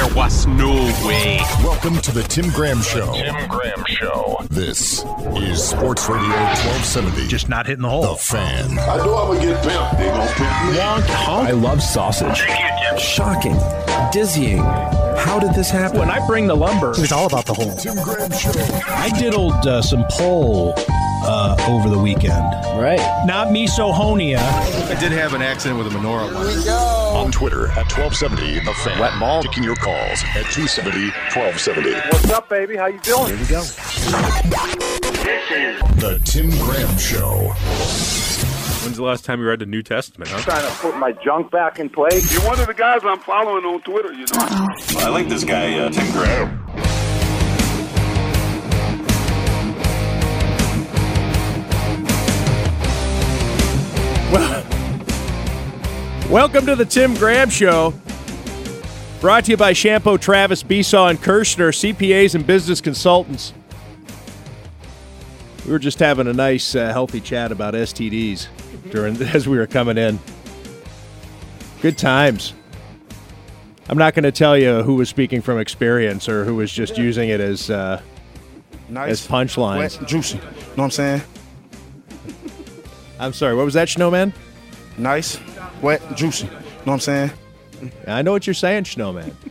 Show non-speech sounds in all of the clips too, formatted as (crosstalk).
There was no way. Welcome to the Tim Graham Show. Tim Graham Show. This is Sports Radio 1270. Just not hitting the hole. The Fan. I know I'm gonna get pimped. They gonna pimp me. I love sausage. Shocking. Dizzying. How did this happen? When I bring the lumber, it's all about the hole. Tim Graham Show. I diddled uh, some pole uh, over the weekend. Right. Not misophonia. I did have an accident with a menorah once. On Twitter at 1270 The Fan. Wet mall. Taking your calls at 270 1270. What's up, baby? How you doing? Here we go. The Tim Graham Show. When's the last time you read the New Testament, huh? Trying to put my junk back in place. You're one of the guys I'm following on Twitter, you know. I like this guy, uh, Tim Graham. Welcome to the Tim Graham Show. Brought to you by Chiampou Travis, Besaw, and Kershner, CPAs and business consultants. We were just having a nice, uh, healthy chat about STDs during (laughs) as we were coming in. Good times. I'm not going to tell you who was speaking from experience or who was just using it as uh, Nice. as punchlines. Wet, juicy. Know what I'm saying? I'm sorry. What was that, Snowman? Nice, wet, juicy. You Know what I'm saying? I know what you're saying, Snowman. (laughs)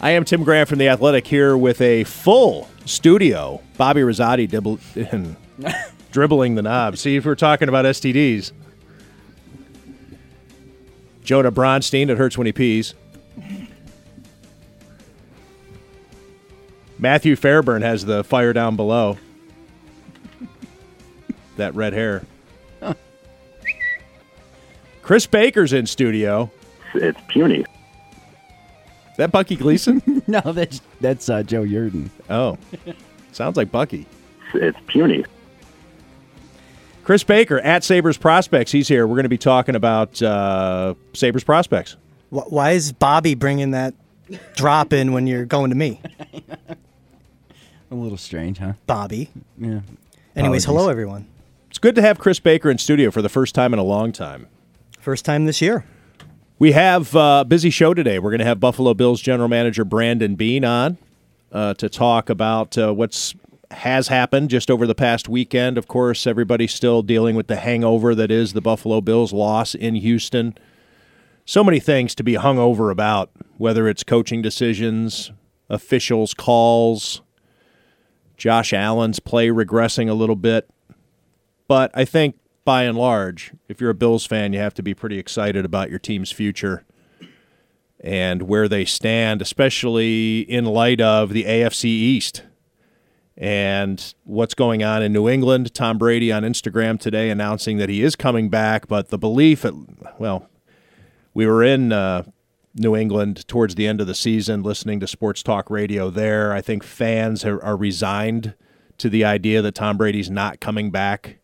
I am Tim Graham from The Athletic here with a full studio. Bobby Rosati dibble, (laughs) dribbling the knob. See, if we're talking about STDs. Jonah Bronstein, it hurts when he pees. Matthew Fairburn has the fire down below. that red hair. Chris Baker's in studio. It's puny. Is that Bucky Gleason? (laughs) No, that's that's uh, Joe Yurden. oh, sounds like Bucky. It's puny. Chris Baker at Sabres Prospects. He's here. We're going to be talking about uh, Sabres Prospects. Why is Bobby bringing that drop in when you're going to me, A little strange, huh? Bobby? Yeah. Anyways, Apologies. hello everyone. It's good to have Chris Baker in studio for the first time in a long time. First time this year. We have uh, a busy show today. We're going to have Buffalo Bills general manager Brandon Beane on uh, to talk about uh, what's has happened just over the past weekend. Of course, everybody's still dealing with the hangover that is the Buffalo Bills loss in Houston. So many things to be hung over about, whether it's coaching decisions, officials' calls, Josh Allen's play regressing a little bit. But I think by and large, if you're a Bills fan, you have to be pretty excited about your team's future and where they stand, especially in light of the AFC East and what's going on in New England. Tom Brady on Instagram today announcing that he is coming back, but the belief, well, we were in uh, New England towards the end of the season listening to sports talk radio there. I think fans are, are resigned to the idea that Tom Brady's not coming back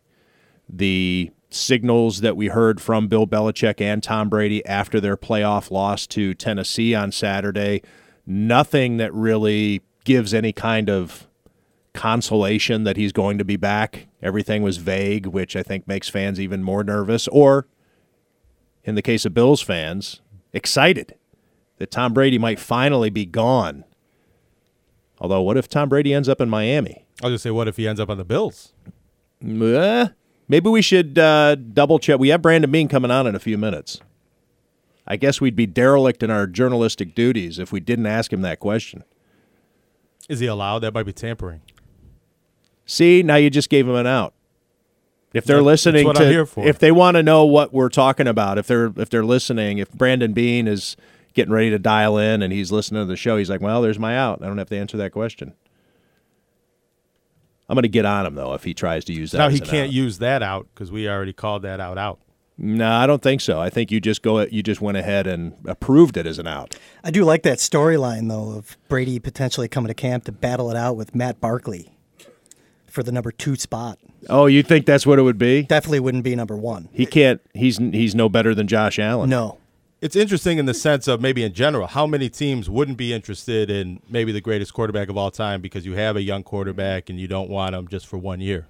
the signals that we heard from Bill Belichick and Tom Brady after their playoff loss to Tennessee on Saturday, nothing that really gives any kind of consolation that he's going to be back. Everything was vague, which I think makes fans even more nervous, or in the case of Bills fans, excited that Tom Brady might finally be gone. Although, what if Tom Brady ends up in Miami? I'll just say, what if he ends up on the Bills? Eh, maybe we should uh, double check. We have Brandon Beane coming on in a few minutes. I guess we'd be derelict in our journalistic duties if we didn't ask him that question. Is he allowed? That might be tampering. See, now you just gave him an out. If they're That- listening to, I'm here for. if they want to know what we're talking about, if they're if they're listening, if Brandon Beane is getting ready to dial in and he's listening to the show, he's like, "Well, there's my out. I don't have to answer that question." I'm going to get on him though if he tries to use that. now as he an can't out. use that out because we already called that out out. No, I don't think so. I think you just go. You just went ahead and approved it as an out. I do like that storyline though of Brady potentially coming to camp to battle it out with Matt Barkley for the number two spot. Oh, you think that's what it would be? Definitely wouldn't be number one. He can't. He's he's no better than Josh Allen. No. It's interesting in the sense of maybe in general, how many teams wouldn't be interested in maybe the greatest quarterback of all time because you have a young quarterback and you don't want him just for one year.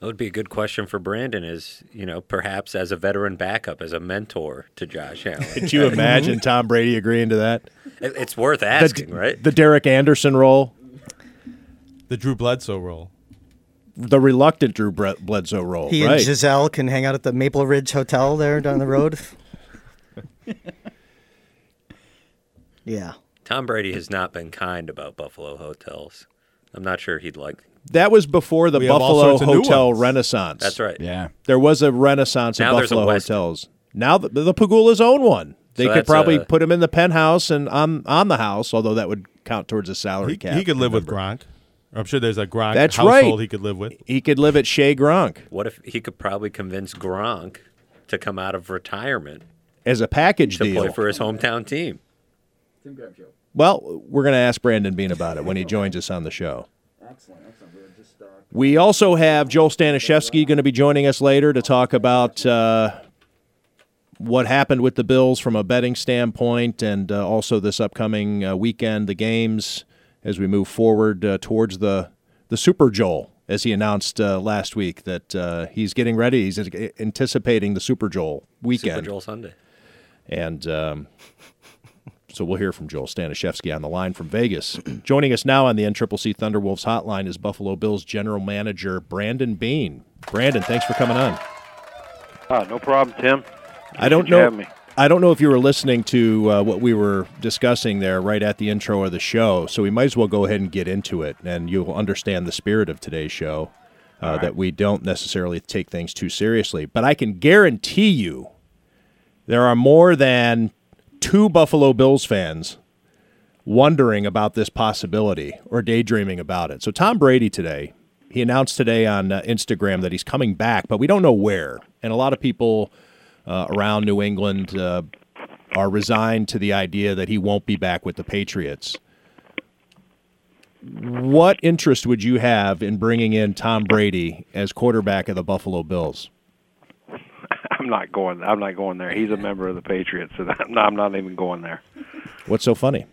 That would be a good question for Brandon. Is you know perhaps as a veteran backup, as a mentor to Josh Allen. (laughs) Could you imagine (laughs) Tom Brady agreeing to that? It's worth asking, the, right? The Derek Anderson role, The Drew Bledsoe role. the reluctant Drew Bledsoe role, He right? and Gisele can hang out at the Maple Ridge Hotel there down the road. (laughs) yeah. Tom Brady has not been kind about Buffalo hotels. I'm not sure he'd like. that was before the We Buffalo sorts of new Hotel. Renaissance. That's right. Yeah. There was a renaissance Now of Buffalo hotels. Now the, the Pegula's own one. They So could probably a- put him in the penthouse and on on the house, although that would count towards a salary He, cap. he could live with remember. Gronk. I'm sure there's a Gronk That's household right. he could live with. He could live at Shea Gronk What if he could probably convince Gronk to come out of retirement as a package to deal. play for his hometown team? Well, we're going to ask Brandon Beane about it when he joins us on the show. Excellent. Excellent. We also have Joel Stanishevsky going to be joining us later to talk about uh, what happened with the Bills from a betting standpoint and uh, also this upcoming uh, weekend, the games as we move forward uh, towards the, the Super Joel, as he announced uh, last week that uh, he's getting ready. He's anticipating the Super Joel weekend. Super Joel Sunday. And um, so we'll hear from Joel Stanishevsky on the line from Vegas. (clears throat) Joining us now on the NCCC Thunderwolves hotline is Buffalo Bills general manager Brandon Beane. Brandon, thanks for coming on. Uh, no problem, Tim. I don't Thanks for having know. me. I don't know if you were listening to uh, what we were discussing there right at the intro of the show, so we might as well go ahead and get into it, and you'll understand the spirit of today's show. Uh, That we don't necessarily take things too seriously, but I can guarantee you there are more than two Buffalo Bills fans wondering about this possibility or daydreaming about it. So Tom Brady today, he announced today on uh, Instagram that he's coming back, but we don't know where. And a lot of people uh, around New England uh, are resigned to the idea that he won't be back with the Patriots. What interest would you have in bringing in Tom Brady as quarterback of the Buffalo Bills? I'm not going. I'm not going there. He's a member of the Patriots, so (laughs) I'm not, I'm not even going there. What's so funny?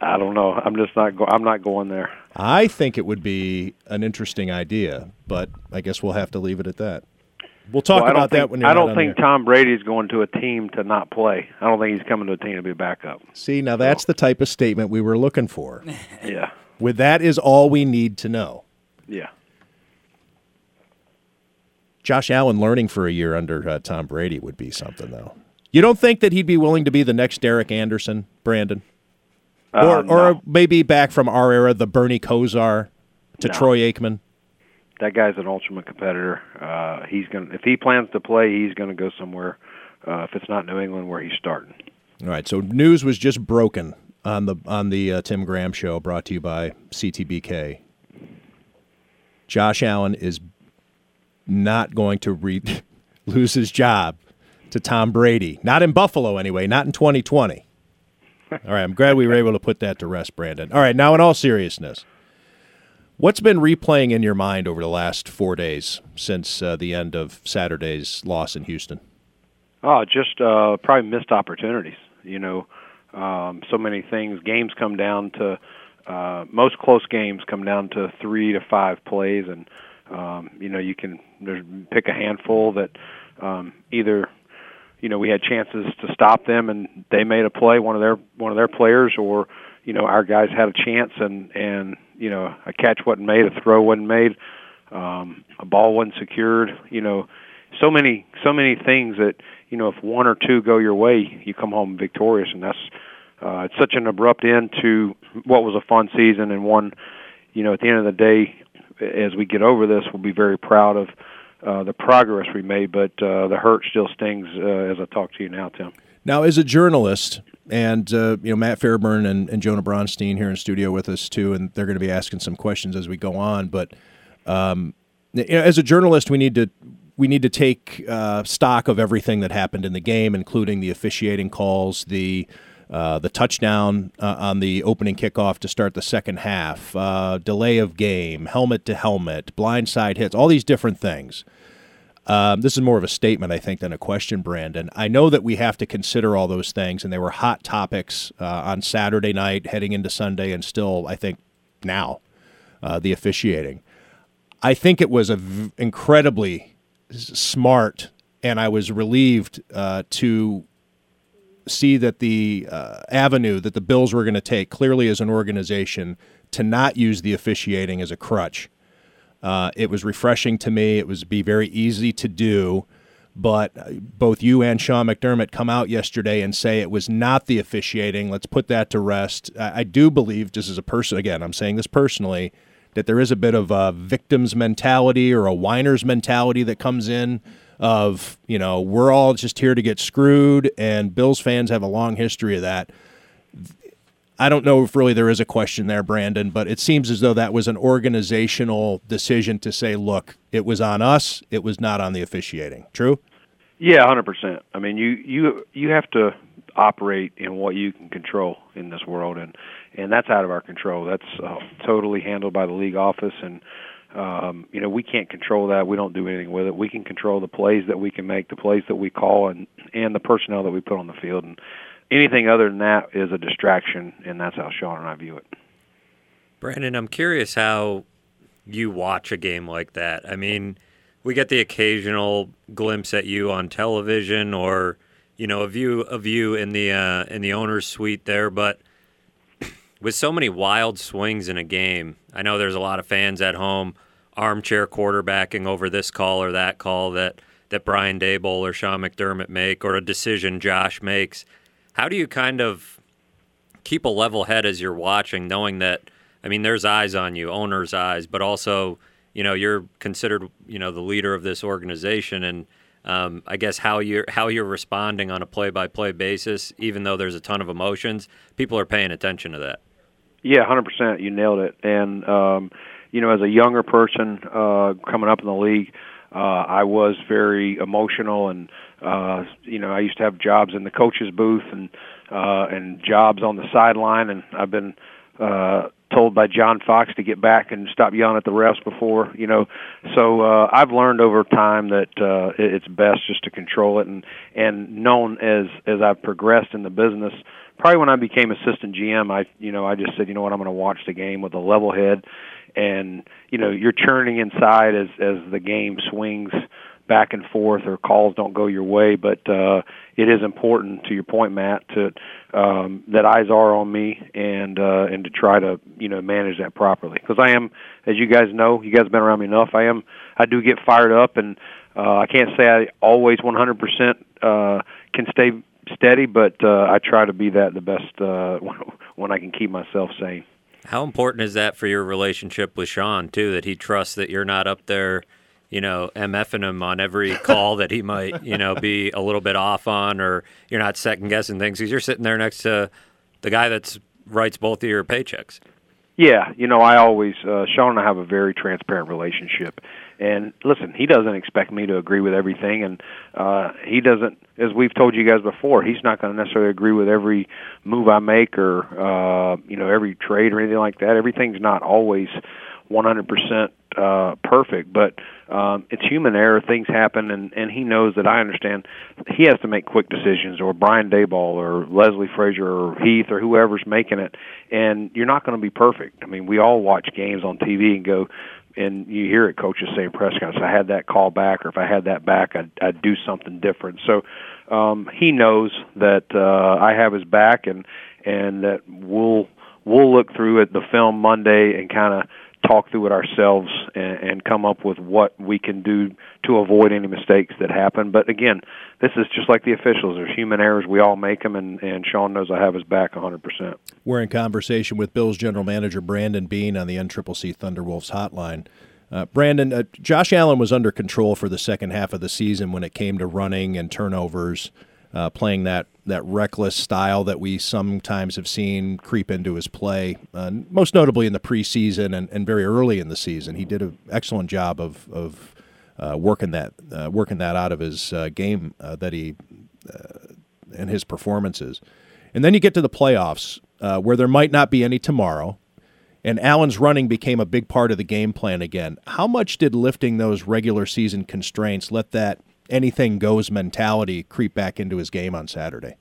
I don't know. I'm just not. Go, I'm not going there. I think it would be an interesting idea, but I guess we'll have to leave it at that. We'll talk Well, about that when you're I don't think air. Tom Brady's going to a team to not play. I don't think he's coming to a team to be a backup. See, now that's the type of statement we were looking for. (laughs) Yeah. With that is all we need to know. Yeah. Josh Allen learning for a year under uh, Tom Brady would be something, though. You don't think that he'd be willing to be the next Derek Anderson, Brandon? Uh, or, or no. maybe back from our era, the Bernie Kosar to No. Troy Aikman? That guy's an ultimate competitor. Uh, he's going. If he plans to play, he's going to go somewhere. Uh, if it's not New England, where he's starting. All right, so news was just broken on the on the uh, Tim Graham show, brought to you by CTBK. Josh Allen is not going to re- (laughs) lose his job to Tom Brady, not in Buffalo anyway, not in 2020. All right, I'm glad we were able to put that to rest, Brandon. All right, now in all seriousness, what's been replaying in your mind over the last four days since uh, the end of Saturday's loss in Houston? Oh, just uh, probably missed opportunities. You know, um, so many things. Games come down to uh, most close games come down to three to five plays, and um, you know you can pick a handful that um, either you know we had chances to stop them and they made a play one of their one of their players or you know our guys had a chance and and you know a catch wasn't made a throw wasn't made um a ball wasn't secured you know. So many so many things that you know if one or two go your way you come home victorious. And that's uh it's such an abrupt end to what was a fun season and one you know at the end of the day as we get over this we'll be very proud of uh, the progress we made, but uh, the hurt still stings uh, as I talk to you now, Tim. Now, as a journalist, and uh, you know Matt Fairburn and, and Jonah Bronstein here in studio with us too, and they're going to be asking some questions as we go on. But um, as a journalist, we need to we need to take uh, stock of everything that happened in the game, including the officiating calls, the uh, the touchdown uh, on the opening kickoff to start the second half, uh, delay of game, helmet to helmet, blindside hits, all these different things. Um, this is more of a statement, I think, than a question, Brandon. I know that we have to consider all those things, and they were hot topics uh, on Saturday night, heading into Sunday, and still, I think, now, uh, the officiating. I think it was a v- incredibly smart, and I was relieved to see that the uh, avenue that the Bills were going to take clearly as an organization to not use the officiating as a crutch. Uh, it was refreshing to me. It was be very easy to do, but uh, both you and Sean McDermott come out yesterday and say it was not the officiating. Let's put that to rest. I, I do believe, just as a person, again, I'm saying this personally, that there is a bit of a victim's mentality or a whiner's mentality that comes in of, you know, we're all just here to get screwed, and Bills fans have a long history of that. I don't know if really there is a question there, Brandon, but it seems as though that was an organizational decision to say, look, it was on us, it was not on the officiating. True? Yeah, hundred percent. I mean, you you you have to operate in what you can control in this world, and and that's out of our control. That's uh, totally handled by the league office, and um, you know we can't control that. We don't do anything with it. We can control the plays that we can make, the plays that we call, and and the personnel that we put on the field, and anything other than that is a distraction, and that's how Sean and I view it. Brandon, I'm curious how you watch a game like that. I mean, we get the occasional glimpse at you on television, or you know, a view of you in the uh, in the owner's suite there. But with so many wild swings in a game, I know there's a lot of fans at home armchair quarterbacking over this call or that call that that Brian Daboll or Sean McDermott make, or a decision Josh makes. How do you kind of keep a level head as you're watching, knowing that I mean, there's eyes on you, owner's eyes, but also, you know, you're considered, you know, the leader of this organization, and um, I guess how you're how you're responding on a play-by-play basis, even though there's a ton of emotions, people are paying attention to that. Yeah, hundred percent. You nailed it. And um, you know, as a younger person uh, coming up in the league, uh, I was very emotional, and uh, you know, I used to have jobs in the coach's booth and uh, and jobs on the sideline, and I've been uh, told by John Fox to get back and stop yelling at the refs before, you know. So uh, I've learned over time that uh, it's best just to control it, and and known as as I've progressed in the business. Probably when I became assistant GM, I you know I just said, you know what, I'm going to watch the game with a level head, and you know you're churning inside as as the game swings back and forth or calls don't go your way. But uh it is important to your point Matt to um that eyes are on me and uh and to try to you know manage that properly. Because I am as you guys know you guys have been around me enough I am I do get fired up and uh I can't say I always 100% uh can stay steady but uh I try to be that the best uh when, (laughs) when I can keep myself sane How important is that for your relationship with Sean too? That he trusts that you're not up there, you know, mfing him on every (laughs) call that he might, you know, be a little bit off on, or you're not second guessing things because you're sitting there next to the guy that's writes both of your paychecks. Yeah, you know, I always uh, Sean and I have a very transparent relationship, and listen, he doesn't expect me to agree with everything, and uh, he doesn't, as we've told you guys before, he's not going to necessarily agree with every move I make or uh, you know every trade or anything like that. Everything's not always 100% uh, perfect, but um, it's human error. Things happen, and and he knows that I understand. He has to make quick decisions, or Brian Daboll, or Leslie Frazier, or Heath, or whoever's making it. And you're not going to be perfect. I mean, we all watch games on TV and go, and you hear it coaches say in press conference, "I had that call back, or if I had that back, I'd, I'd do something different." So um, he knows that uh, I have his back, and and that we'll we'll look through it the film Monday and kind of talk through it ourselves and, and come up with what we can do to avoid any mistakes that happen. But again, this is just like the officials. There's human errors. We all make them, and, and Sean knows I have his back 100%. We're in conversation with Bills general manager Brandon Beane on the NCCC Thunderwolves hotline. Uh, Brandon, uh, Josh Allen was under control for the second half of the season when it came to running and turnovers, uh, playing that, that reckless style that we sometimes have seen creep into his play, uh, most notably in the preseason and, and very early in the season. He did an excellent job of, of uh, working that uh, working that out of his uh, game uh, that he and his performances. And then you get to the playoffs where there might not be any tomorrow, and Allen's running became a big part of the game plan again. How much did lifting those regular season constraints let that anything goes mentality creep back into his game on Saturday?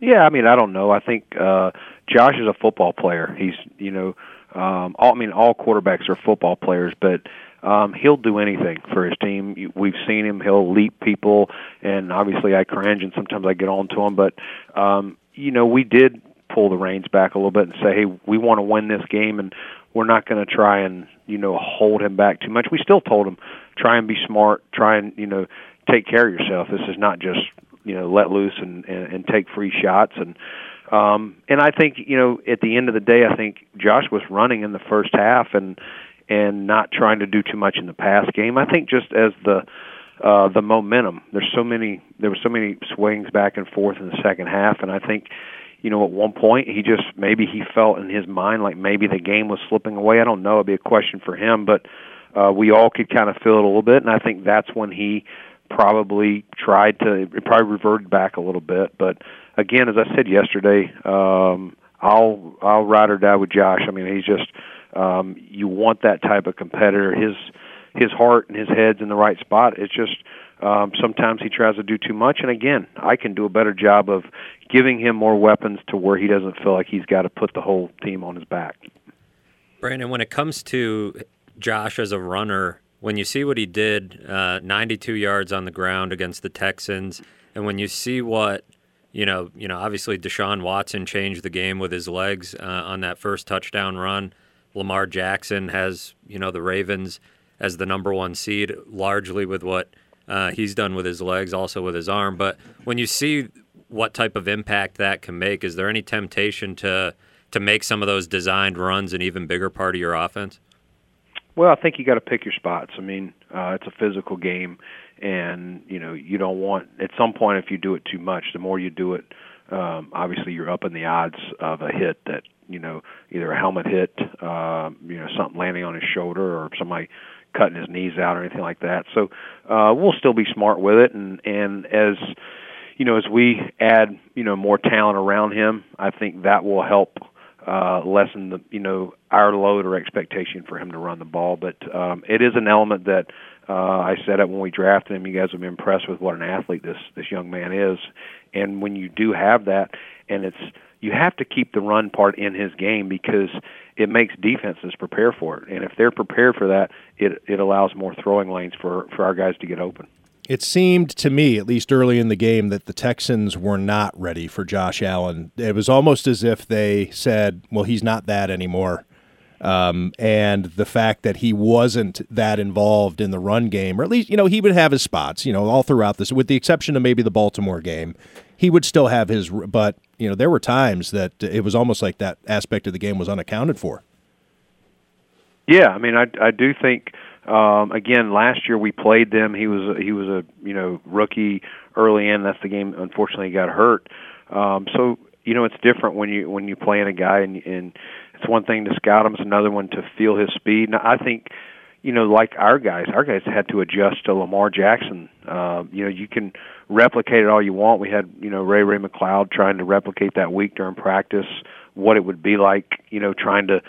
Yeah, I mean, I don't know. I think uh, Josh is a football player. He's, you know, um, all, I mean, all quarterbacks are football players, but um, he'll do anything for his team. We've seen him; he'll leap people, and obviously I cringe, and sometimes I get on to him. But um, you know, we did pull the reins back a little bit and say, "Hey, we want to win this game, and we're not going to try and you know hold him back too much." We still told him, "Try and be smart. Try and you know take care of yourself. This is not just you know let loose and and, and take free shots and." Um, and I think you know at the end of the day, I think Josh was running in the first half and and not trying to do too much in the pass game. I think just as the uh, the momentum, there's so many there were so many swings back and forth in the second half, and I think you know at one point he just maybe he felt in his mind like maybe the game was slipping away. I don't know. It'd be a question for him, but uh, we all could kind of feel it a little bit, and I think that's when he probably tried to it probably reverted back a little bit. But again as i said yesterday um i'll i'll ride or die with josh. I mean he's just um you want that type of competitor. His his heart and his head's in the right spot. It's just um sometimes he tries to do too much. And again i can do a better job of giving him more weapons to where he doesn't feel like he's got to put the whole team on his back. Brandon, when it comes to Josh as a runner, when you see what he did, uh, 92 yards on the ground against the Texans, and when you see what you know, you know, obviously Deshaun Watson changed the game with his legs uh, on that first touchdown run. Lamar Jackson has you know the Ravens as the number one seed, largely with what uh, he's done with his legs, also with his arm. But when you see what type of impact that can make, is there any temptation to to make some of those designed runs an even bigger part of your offense? Well, I think you got to pick your spots. I mean, uh, it's a physical game, and you know you don't want at some point if you do it too much, the more you do it, um, obviously you're up in the odds of a hit that you know either a helmet hit, uh, you know something landing on his shoulder, or somebody cutting his knees out or anything like that. So uh, we'll still be smart with it, and and as you know as we add you know more talent around him, I think that will help uh, lessen the you know our load or expectation for him to run the ball. But um, it is an element that uh, I said it when we drafted him. You guys will be impressed with what an athlete this this young man is, and when you do have that, and it's you have to keep the run part in his game because it makes defenses prepare for it, and if they're prepared for that, it it allows more throwing lanes for for our guys to get open. It seemed to me, at least early in the game, that the Texans were not ready for Josh Allen. It was almost as if they said, well, he's not that anymore. Um, and the fact that he wasn't that involved in the run game, or at least, you know, he would have his spots, you know, all throughout this, with the exception of maybe the Baltimore game, he would still have his, but, you know, there were times that it was almost like that aspect of the game was unaccounted for. Yeah, I mean, I I do think um, again last year we played them. He was he was a you know rookie early in. That's the game. Unfortunately, he got hurt. Um, so you know it's different when you when you play in a guy and and it's one thing to scout him. It's another one to feel his speed. Now, I think you know like our guys, our guys had to adjust to Lamar Jackson. Uh, you know you can replicate it all you want. We had you know Ray Ray McCloud trying to replicate that week during practice. What it would be like, you know, trying to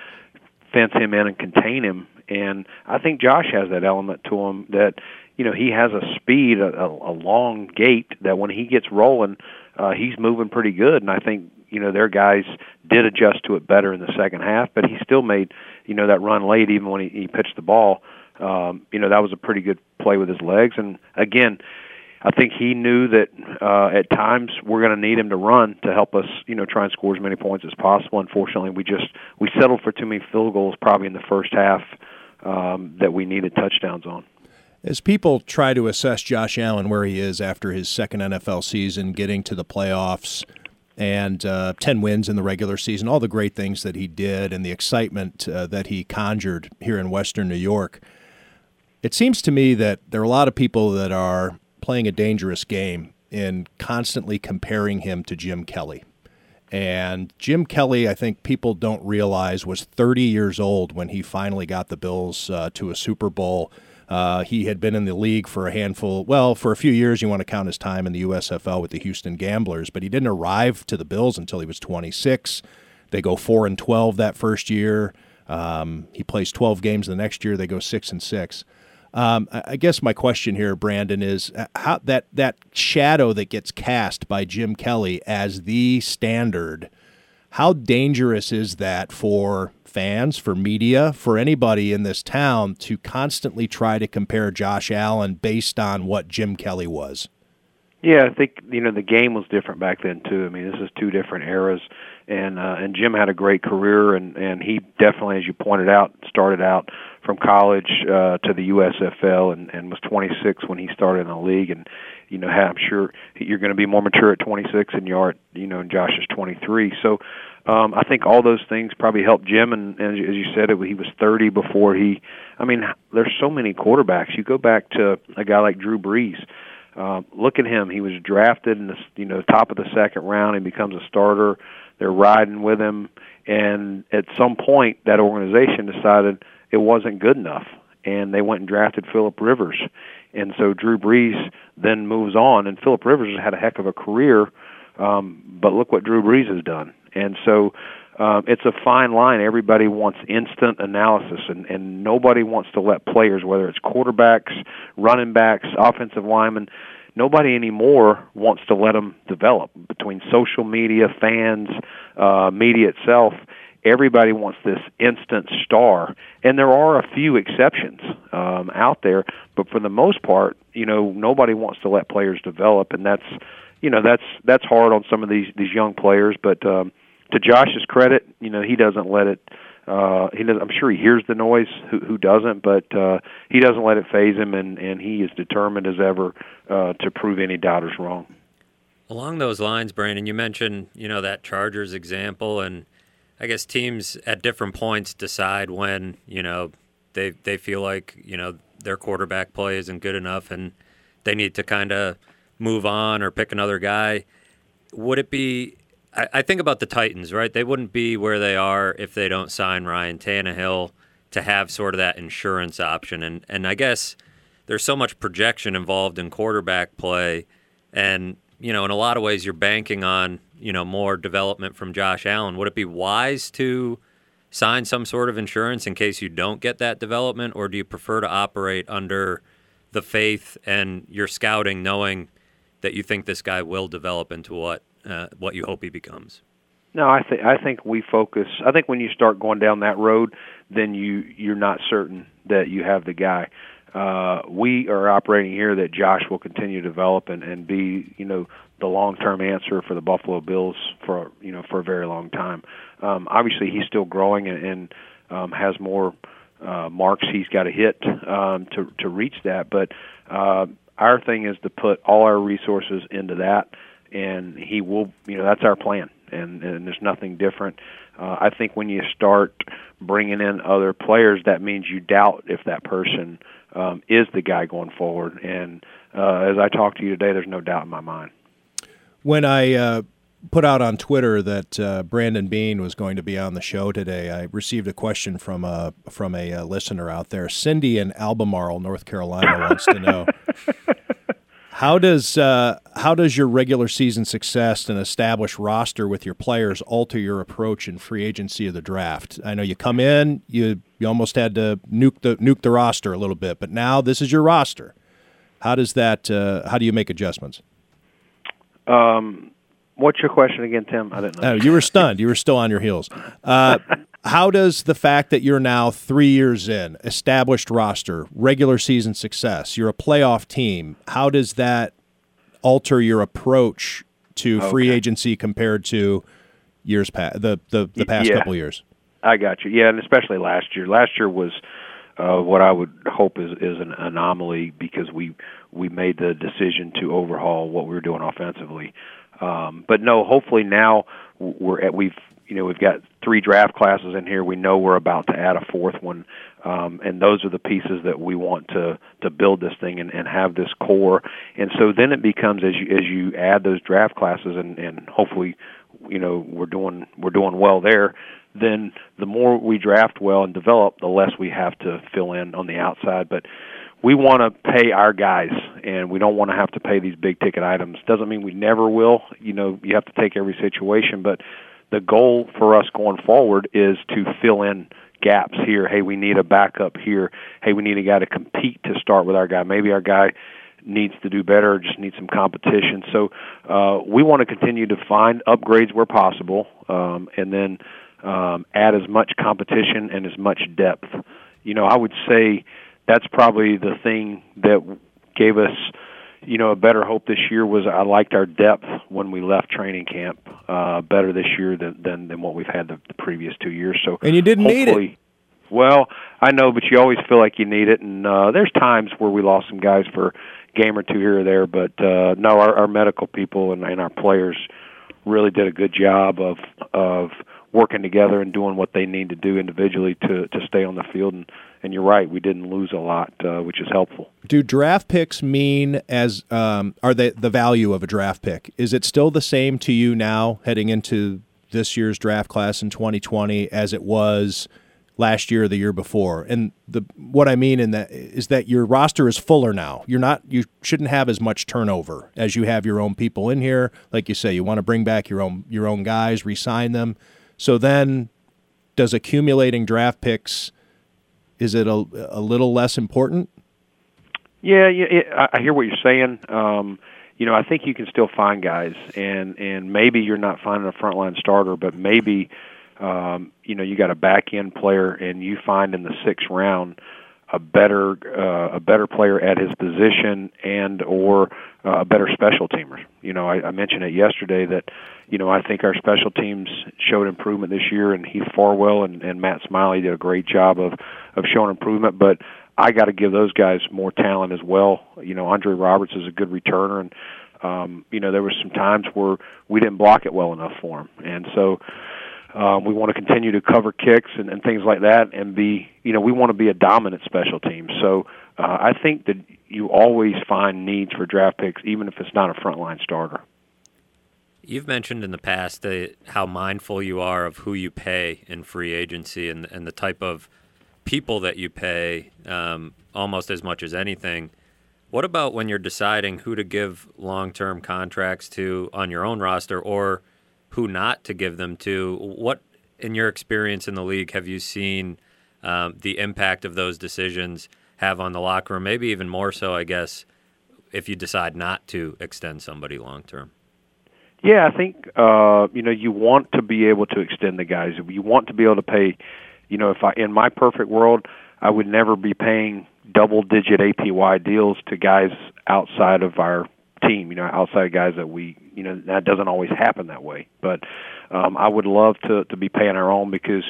fence him in and contain him. And I think Josh has that element to him that you know he has a speed, a, a long gait that when he gets rolling, uh, he's moving pretty good. And I think you know their guys did adjust to it better in the second half, but he still made you know that run late even when he, he pitched the ball. Um, you know that was a pretty good play with his legs. And again, I think he knew that uh, at times we're going to need him to run to help us, you know, try and score as many points as possible. Unfortunately, we just we settled for too many field goals probably in the first half um, that we needed touchdowns on. As people try to assess Josh Allen where he is after his second NFL season, getting to the playoffs, and uh, 10 wins in the regular season, all the great things that he did, and the excitement uh, that he conjured here in Western New York, it seems to me that there are a lot of people that are playing a dangerous game in constantly comparing him to Jim Kelly. And Jim Kelly, I think people don't realize, was 30 years old when he finally got the Bills uh, to a Super Bowl. Uh, he had been in the league for a handful, well, for a few years. You want to count his time in the USFL with the Houston Gamblers, but he didn't arrive to the Bills until he was 26. They go four and 12 that first year. Um, he plays 12 games the next year. They go six and six. Um, I guess my question here, Brandon, is how that that shadow that gets cast by Jim Kelly as the standard. How dangerous is that for fans, for media, for anybody in this town to constantly try to compare Josh Allen based on what Jim Kelly was? Yeah, I think you know the game was different back then too. I mean, this is two different eras, and uh, and Jim had a great career, and and he definitely, as you pointed out, started out from college uh, to the USFL, and and was 26 when he started in the league, and you know, I'm sure you're going to be more mature at 26 and you are, at, you know, and Josh is 23. So um, I think all those things probably helped Jim. And, and as you said, it he was 30 before he. I mean, there's so many quarterbacks. You go back to a guy like Drew Brees. Uh, look at him. He was drafted in the you know top of the second round. He becomes a starter. They're riding with him, and at some point, that organization decided it wasn't good enough, and they went and drafted Philip Rivers. And so Drew Brees then moves on, and Philip Rivers has had a heck of a career. Um, but look what Drew Brees has done. And so um, it's a fine line. Everybody wants instant analysis, and, and nobody wants to let players, whether it's quarterbacks, running backs, offensive linemen, nobody anymore wants to let them develop. Between social media, fans, uh, media itself, everybody wants this instant star, and there are a few exceptions um, out there, but for the most part, you know, nobody wants to let players develop, and that's, you know, that's that's hard on some of these these young players. But um, to Josh's credit, you know, he doesn't let it. Uh, he does, I'm sure he hears the noise. Who, who doesn't? But uh, he doesn't let it phase him, and and he is determined as ever uh, to prove any doubters wrong. Along those lines, Brandon, you mentioned you know that Chargers example, and I guess teams at different points decide when you know they they feel like you know their quarterback play isn't good enough and they need to kind of move on or pick another guy. Would it be? I, I think about the Titans, right? They wouldn't be where they are if they don't sign Ryan Tannehill to have sort of that insurance option. And and I guess there's so much projection involved in quarterback play, and you know, in a lot of ways, you're banking on you know more development from Josh Allen. Would it be wise to sign some sort of insurance in case you don't get that development, or do you prefer to operate under the faith and your scouting, knowing that you think this guy will develop into what uh, what you hope he becomes? No, I think I think we focus. I think when you start going down that road, then you you're not certain that you have the guy. Uh, we are operating here that Josh will continue to develop and, and be, you know, the long-term answer for the Buffalo Bills for you know for a very long time. Um, obviously, he's still growing and, and um, has more uh, marks he's got to hit um, to to reach that. But uh, our thing is to put all our resources into that, and he will. You know, that's our plan, and and there's nothing different. Uh, I think when you start bringing in other players, that means you doubt if that person um, is the guy going forward. And uh, as I talk to you today, there's no doubt in my mind. When I uh, put out on Twitter that uh, Brandon Beane was going to be on the show today, I received a question from a from a, uh, listener out there. Cindy in Albemarle, North Carolina, wants to know (laughs) how does uh, how does your regular season success and established roster with your players alter your approach in free agency of the draft? I know you come in, you you almost had to nuke the nuke the roster a little bit, but now this is your roster. How does that? Uh, how do you make adjustments? Um, what's your question again, Tim? I didn't know. Oh, you were stunned. You were still on your heels. Uh, (laughs) how does the fact that you're now three years in, established roster, regular season success, you're a playoff team, how does that alter your approach to okay. free agency compared to years past the the, the past yeah. couple years? I got you. Yeah, and especially last year. Last year was uh, what I would hope is is an anomaly because we we made the decision to overhaul what we were doing offensively. Um, but no, hopefully now we're at, we've you know we've got three draft classes in here. We know we're about to add a fourth one, um, and those are the pieces that we want to to build this thing and, and have this core. And so then it becomes as you as you add those draft classes and and hopefully you know we're doing we're doing well there then the more we draft well and develop, the less we have to fill in on the outside. But we want to pay our guys, and we don't want to have to pay these big ticket items. Doesn't mean we never will. You know, you have to take every situation, but the goal for us going forward is to fill in gaps here. Hey, we need a backup here. Hey, we need a guy to compete to start with our guy. Maybe our guy needs to do better, just needs some competition. So uh, we want to continue to find upgrades where possible, um, and then um, add as much competition and as much depth. You know, I would say that's probably the thing that gave us, you know, a better hope this year was I liked our depth when we left training camp uh, better this year than, than than what we've had the, the previous two years. So And you didn't need it. Well, I know, but you always feel like you need it, and uh, there's times where we lost some guys for a game or two here or there. But uh, no, our, our medical people and, and our players really did a good job of of working together and doing what they need to do individually to to stay on the field. And, and you're right, we didn't lose a lot, uh, which is helpful. Do draft picks mean as um, are they the value of a draft pick? Is it still the same to you now heading into this year's draft class in 2020 as it was last year or the year before? And the what I mean in that is that your roster is fuller now. You're not you shouldn't have as much turnover as you have your own people in here. Like you say, you want to bring back your own your own guys, re-sign them. So then, does accumulating draft picks is it a, a little less important? Yeah, yeah, I hear what you're saying. Um, you know, I think you can still find guys, and and maybe you're not finding a frontline starter, but maybe um, you know you got a back end player, and you find in the sixth round a better uh, a better player at his position and or uh, a better special teamer. You know, I, I mentioned it yesterday that you know I think our special teams showed improvement this year, and Heath Farwell and, and Matt Smiley did a great job of of showing improvement, but. I got to give those guys more talent as well. You know, Andre Roberts is a good returner, and um, you know there was some times where we didn't block it well enough for him, and so um, we want to continue to cover kicks and, and things like that, and be you know we want to be a dominant special team. So uh, I think that you always find needs for draft picks, even if it's not a frontline starter. You've mentioned in the past how mindful you are of who you pay in free agency and, and the type of people that you pay um, almost as much as anything. What about when you're deciding who to give long term contracts to on your own roster or who not to give them to? What, in your experience in the league, have you seen um, the impact of those decisions have on the locker room? Maybe even more so, I guess, if you decide not to extend somebody long term. Yeah, I think uh, you know you want to be able to extend the guys. You want to be able to pay. You know, if I in my perfect world, I would never be paying double-digit APY deals to guys outside of our team. You know, outside guys that we. You know, that doesn't always happen that way. But um, I would love to to be paying our own because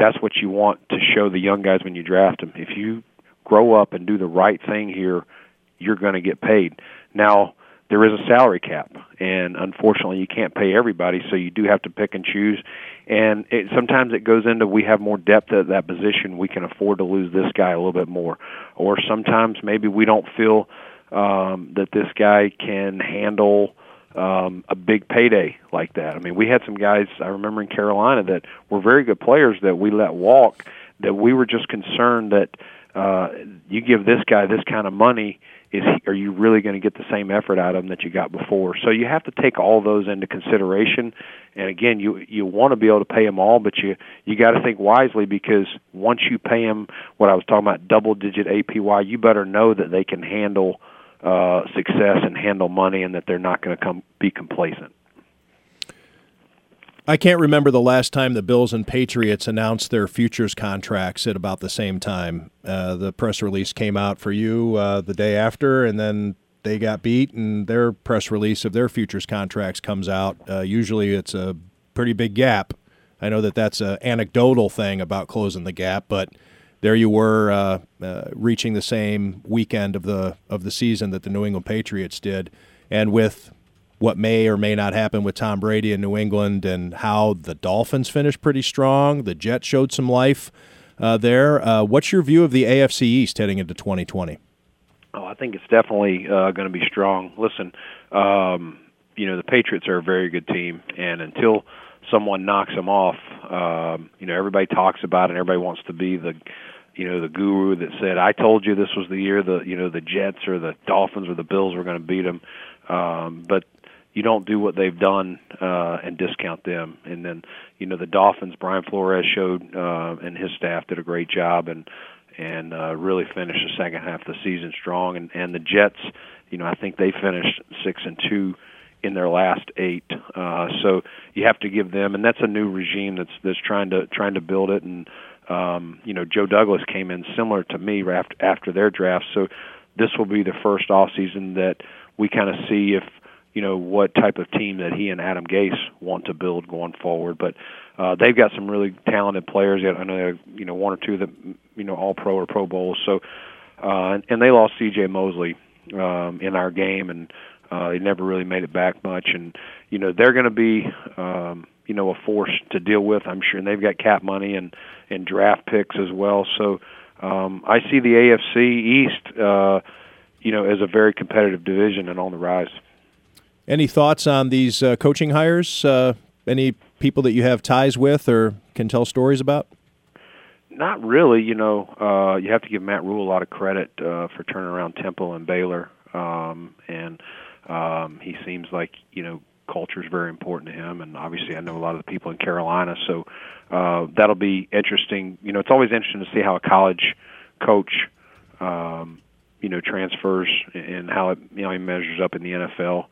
that's what you want to show the young guys when you draft them. If you grow up and do the right thing here, you're going to get paid. Now there is a salary cap, and unfortunately, you can't pay everybody, so you do have to pick and choose. And it, sometimes it goes into we have more depth at that position, we can afford to lose this guy a little bit more, or sometimes maybe we don't feel um, that this guy can handle um, a big payday like that. I mean, we had some guys I remember in Carolina that were very good players that we let walk. That we were just concerned that uh, you give this guy this kind of money is are you really going to get the same effort out of him that you got before? So you have to take all those into consideration. And again, you you want to be able to pay them all, but you you got to think wisely because once you pay them what I was talking about double digit APY, you better know that they can handle uh, success and handle money, and that they're not going to come be complacent. I can't remember the last time the Bills and Patriots announced their futures contracts at about the same time. Uh, the press release came out for you uh, the day after, and then they got beat, and their press release of their futures contracts comes out. Uh, usually, it's a pretty big gap. I know that that's an anecdotal thing about closing the gap, but there you were uh, uh, reaching the same weekend of the of the season that the New England Patriots did, and with what may or may not happen with Tom Brady in New England and how the Dolphins finished pretty strong. The Jets showed some life uh, there. Uh, what's your view of the AFC East heading into 2020? Oh, I think it's definitely uh, going to be strong. Listen, um, you know the Patriots are a very good team, and until someone knocks them off, um, you know everybody talks about it. and Everybody wants to be the you know the guru that said I told you this was the year the you know the Jets or the Dolphins or the Bills were going to beat them. Um, but you don't do what they've done uh, and discount them. And then, you know, the Dolphins, Brian Flores showed uh, and his staff did a great job and and uh, really finished the second half of the season strong. And and the Jets, you know, I think they finished six and two in their last eight. Uh, so you have to give them, and that's a new regime that's that's trying to trying to build it. And um, you know, Joe Douglas came in similar to me after after their draft. So this will be the first off season that we kind of see if you know what type of team that he and Adam Gase want to build going forward. But uh, they've got some really talented players. I know have, you know one or two that you know all pro or Pro Bowls. So uh, and, and they lost C.J. Mosley um, in our game, and uh, they never really made it back much. And you know they're going to be um, you know a force to deal with. I'm sure, and they've got cap money and and draft picks as well. So um, I see the AFC East, uh, you know, as a very competitive division and on the rise. Any thoughts on these uh, coaching hires? Uh, any people that you have ties with or can tell stories about? Not really. You know, uh, you have to give Matt Rhule a lot of credit uh, for turning around Temple and Baylor, um, and um, he seems like you know culture is very important to him. And obviously, I know a lot of the people in Carolina, so uh, that'll be interesting. You know, it's always interesting to see how a college coach, um, you know, transfers and how it you know he measures up in the NFL.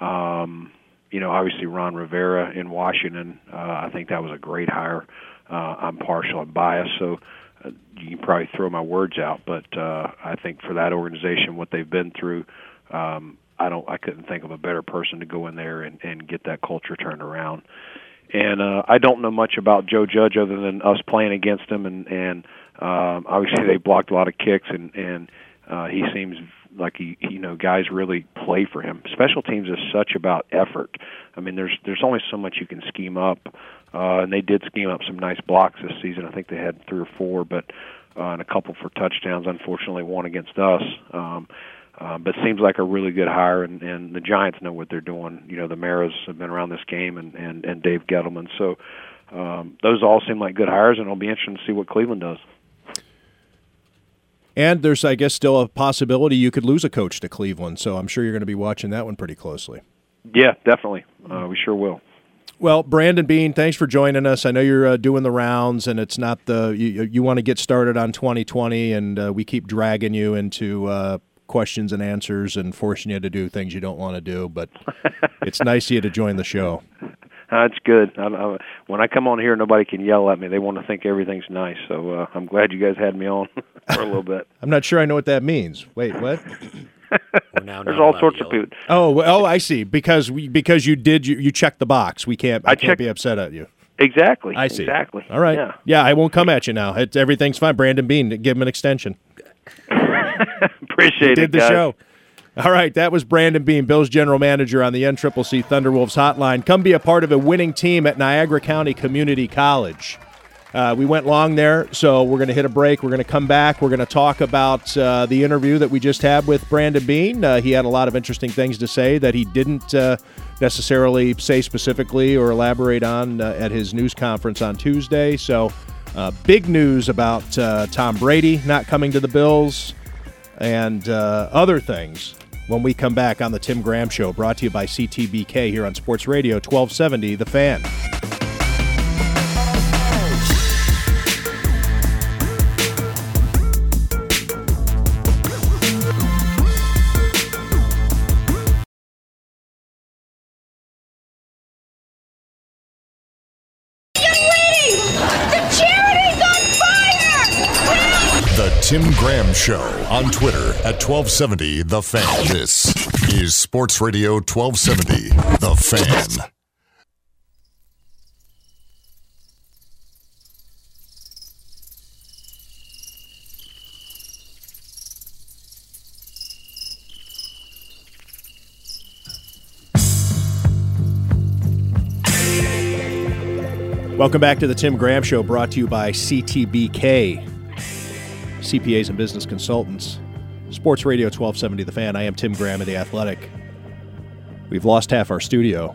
Um, you know, obviously Ron Rivera in Washington. Uh, I think that was a great hire. Uh, I'm partial and biased, so uh, you can probably throw my words out, but uh, I think for that organization, what they've been through, um, I don't, I couldn't think of a better person to go in there and, and get that culture turned around. And uh, I don't know much about Joe Judge other than us playing against him, and and um, obviously they blocked a lot of kicks, and and uh, he seems like he, you know, guys really play for him. Special teams is such about effort. I mean, there's there's only so much you can scheme up, uh, and they did scheme up some nice blocks this season. I think they had three or four, but uh, and a couple for touchdowns. Unfortunately, one against us. Um, uh, but seems like a really good hire, and, and the Giants know what they're doing. You know, the Maras have been around this game, and and and Dave Gettleman. So um, those all seem like good hires, and it'll be interesting to see what Cleveland does. And there's, I guess, still a possibility you could lose a coach to Cleveland. So I'm sure you're going to be watching that one pretty closely. Yeah, definitely. Uh, we sure will. Well, Brandon Beane, thanks for joining us. I know you're uh, doing the rounds, and it's not the you, you want to get started on 2020, and uh, we keep dragging you into uh, questions and answers and forcing you to do things you don't want to do. But it's nice of you to join the show. That's good. I, I, when I come on here, nobody can yell at me. They want to think everything's nice. So uh, I'm glad you guys had me on (laughs) for a little bit. I'm not sure I know what that means. Wait, what? There's all sorts of people. Oh, oh, I see. Because we, because you did you, you checked the box. We can't. I, I can't checked- be upset at you. Exactly. I see. Exactly. All right. Yeah. Yeah, I won't come at you now. It, everything's fine. Brandon Beane, give him an extension. (laughs) Appreciate Did it, Did the guys. show. All right, that was Brandon Beane, Bills general manager on the NCCC Thunderwolves hotline. Come be a part of a winning team at Niagara County Community College. Uh, we went long there, so we're going to hit a break. We're going to come back. We're going to talk about uh, the interview that we just had with Brandon Beane. Uh, he had a lot of interesting things to say that he didn't uh, necessarily say specifically or elaborate on uh, at his news conference on Tuesday. So, uh, big news about Tom Brady not coming to the Bills and other things when we come back on the Tim Graham Show, brought to you by CTBK here on Sports Radio 1270, The Fan. Show on Twitter at 1270 The Fan. This is Sports Radio 1270 The Fan. Welcome back to the Tim Graham Show, brought to you by CTBK, CPAs and Business Consultants. Sports Radio 1270 The Fan. I am Tim Graham of The Athletic. We've lost half our studio.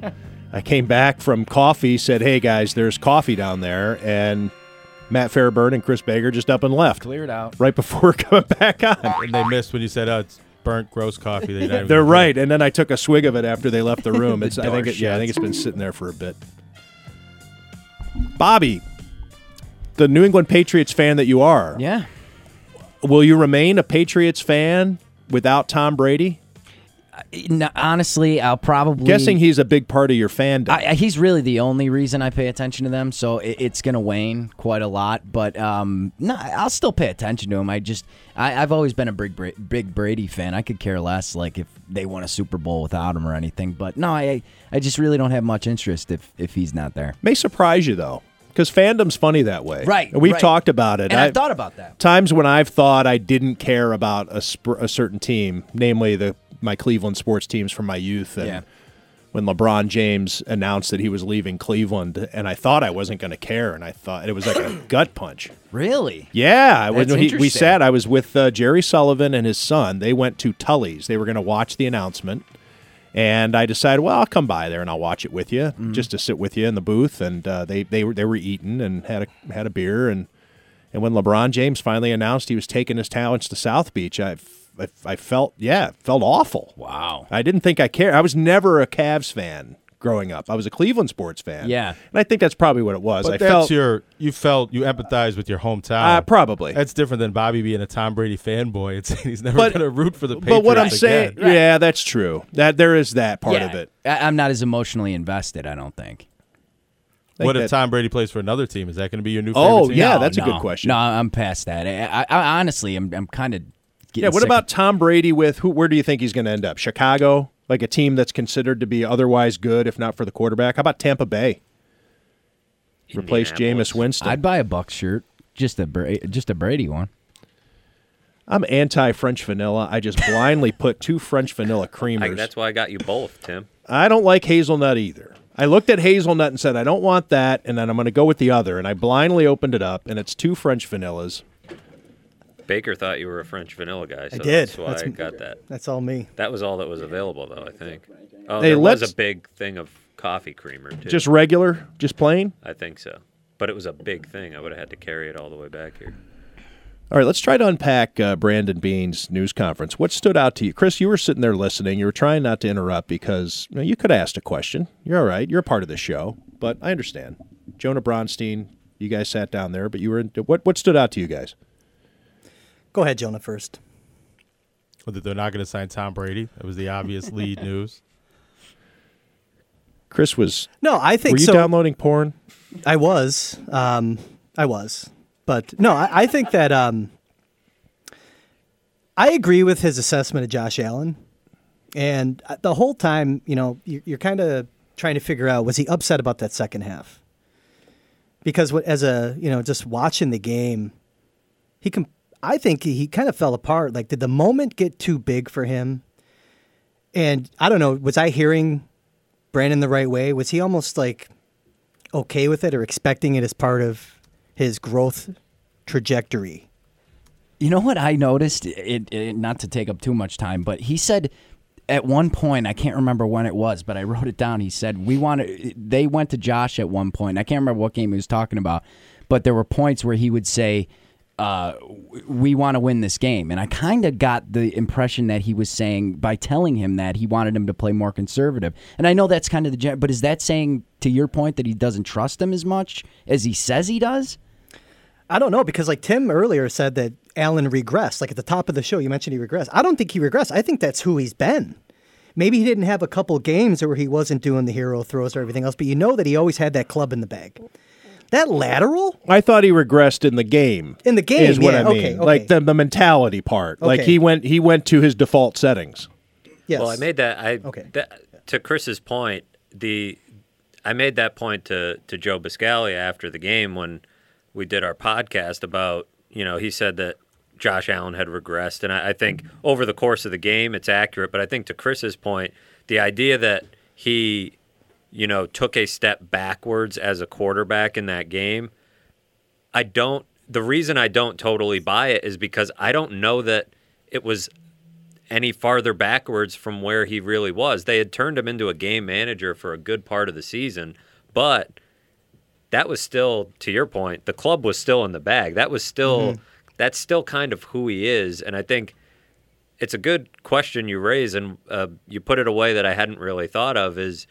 (laughs) I came back from coffee, said, hey guys, there's coffee down there, and Matt Fairburn and Chris Baker just up and left. Cleared out. Right before (laughs) coming back on. And they missed when you said, "Oh, it's burnt, gross coffee." They didn't (laughs) They're even- right, and then I took a swig of it after they left the room. The It's I think it, yeah, I think it's been sitting there for a bit. Bobby, the New England Patriots fan that you are, Yeah. Will you remain a Patriots fan without Tom Brady? No, honestly, I'll probably Guessing he's a big part of your fandom. I, he's really the only reason I pay attention to them, so it, it's going to wane quite a lot. But um, no, I'll still pay attention to him. I just, I, I've always been a big, big Brady fan. I could care less, like if they won a Super Bowl without him or anything. But no, I, I just really don't have much interest if if he's not there. May surprise you though, because fandom's funny that way. Right, And we've right. talked about it. And I've I- thought about that. Times when I've thought I didn't care about a, sp- a certain team, namely the my Cleveland sports teams from my youth, and Yeah. when LeBron James announced that he was leaving Cleveland, and I thought I wasn't going to care, and I thought it was like a (coughs) gut punch. Really? Yeah, when That's he, we sat. I was with uh, Jerry Sullivan and his son. They went to Tully's. They were going to watch the announcement, and I decided, well, I'll come by there and I'll watch it with you, Mm-hmm. just to sit with you in the booth. And uh, they they were they were eating and had a had a beer and and when LeBron James finally announced he was taking his talents to South Beach, I. I, I felt yeah, felt awful. Wow. I didn't think I cared. I was never a Cavs fan growing up. I was a Cleveland sports fan. Yeah. and I think that's probably what it was. But I that's felt your you felt you empathized with your hometown. Uh, probably. That's different than Bobby being a Tom Brady fanboy and (laughs) saying he's never But- going to root for the Patriots But what I'm saying, again. yeah, that's true. That there is that part yeah, of it. I, I'm not as emotionally invested. I don't think. What think if Tom Brady plays for another team? Is that going to be your new? Oh, team? yeah, No, that's a good question. No, I'm past that. I, I, I honestly, I'm, I'm kind of. Yeah. What about Tom Brady with who? Where do you think he's going to end up? Chicago, like a team that's considered to be otherwise good, if not for the quarterback. How about Tampa Bay? Replace Jameis Winston. I'd buy a Bucs shirt, just a Bra- just a Brady one. I'm anti French vanilla. I just blindly put two French vanilla (laughs) I, creamers. that's why I got you both, Tim. I don't like hazelnut either. I looked at hazelnut and said, I don't want that, and then I'm going to go with the other. And I blindly opened it up, and it's two French vanillas. Baker thought you were a French vanilla guy, so I did. that's why That's I m- got that. That's all me. That was all that was available, though. I think. Oh, Hey, there was a big thing of coffee creamer too. Just regular, just plain. I think so, but it was a big thing. I would have had to carry it all the way back here. All right, let's try to unpack uh, Brandon Beane's news conference. What stood out to you, Chris? You were sitting there listening. You were trying not to interrupt because you, know, you could have asked a question. You're all right. You're a part of the show, but I understand. Jonah Bronstein, you guys sat down there, but you were. In, what what stood out to you guys? Go ahead, Jonah, first. Well, that they're not going to sign Tom Brady. That was the obvious (laughs) lead news. Chris was. No, I think Were you so. downloading porn? I was. Um, I was. But no, I, I think that um, I agree with his assessment of Josh Allen. And uh, the whole time, you know, you're, you're kind of trying to figure out was he upset about that second half? Because what, as a, you know, just watching the game, he can. I think he, kind of fell apart. Like, did the moment get too big for him? And I don't know. Was I hearing Brandon the right way? Was he almost like okay with it or expecting it as part of his growth trajectory? You know what I noticed? It, it not to take up too much time, but he said at one point, I can't remember when it was, but I wrote it down. He said we want to. They went to Josh at one point. I can't remember what game he was talking about, but there were points where he would say, uh, "We want to win this game," and I kind of got the impression that he was saying by telling him that he wanted him to play more conservative. And I know that's kind of the. But is that saying to your point that he doesn't trust him as much as he says he does? I don't know because like Tim earlier said that Allen regressed. Like at the top of the show, you mentioned he regressed. I don't think he regressed. I think that's who he's been. Maybe he didn't have a couple games where he wasn't doing the hero throws or everything else, but you know that he always had that club in the bag. That lateral I thought he regressed in the game. in the game is what yeah, I mean. okay, okay. Like the, the mentality part. Like he went he went to his default settings. yes. Well, I made that. I Okay. that, to Chris's point. The I made that point to to Joe Buscaglia after the game when we did our podcast about you know he said that Josh Allen had regressed, and I, I think over the course of the game it's accurate. But I think to Chris's point, the idea that he you know took a step backwards as a quarterback in that game, I don't. The reason I don't totally buy it is because I don't know that it was any farther backwards from where he really was. They had turned him into a game manager for a good part of the season, but that was still, to your point, the club was still in the bag. That was still, that's still kind of who he is. And I think it's a good question you raise, and uh, you put it away that I hadn't really thought of. Is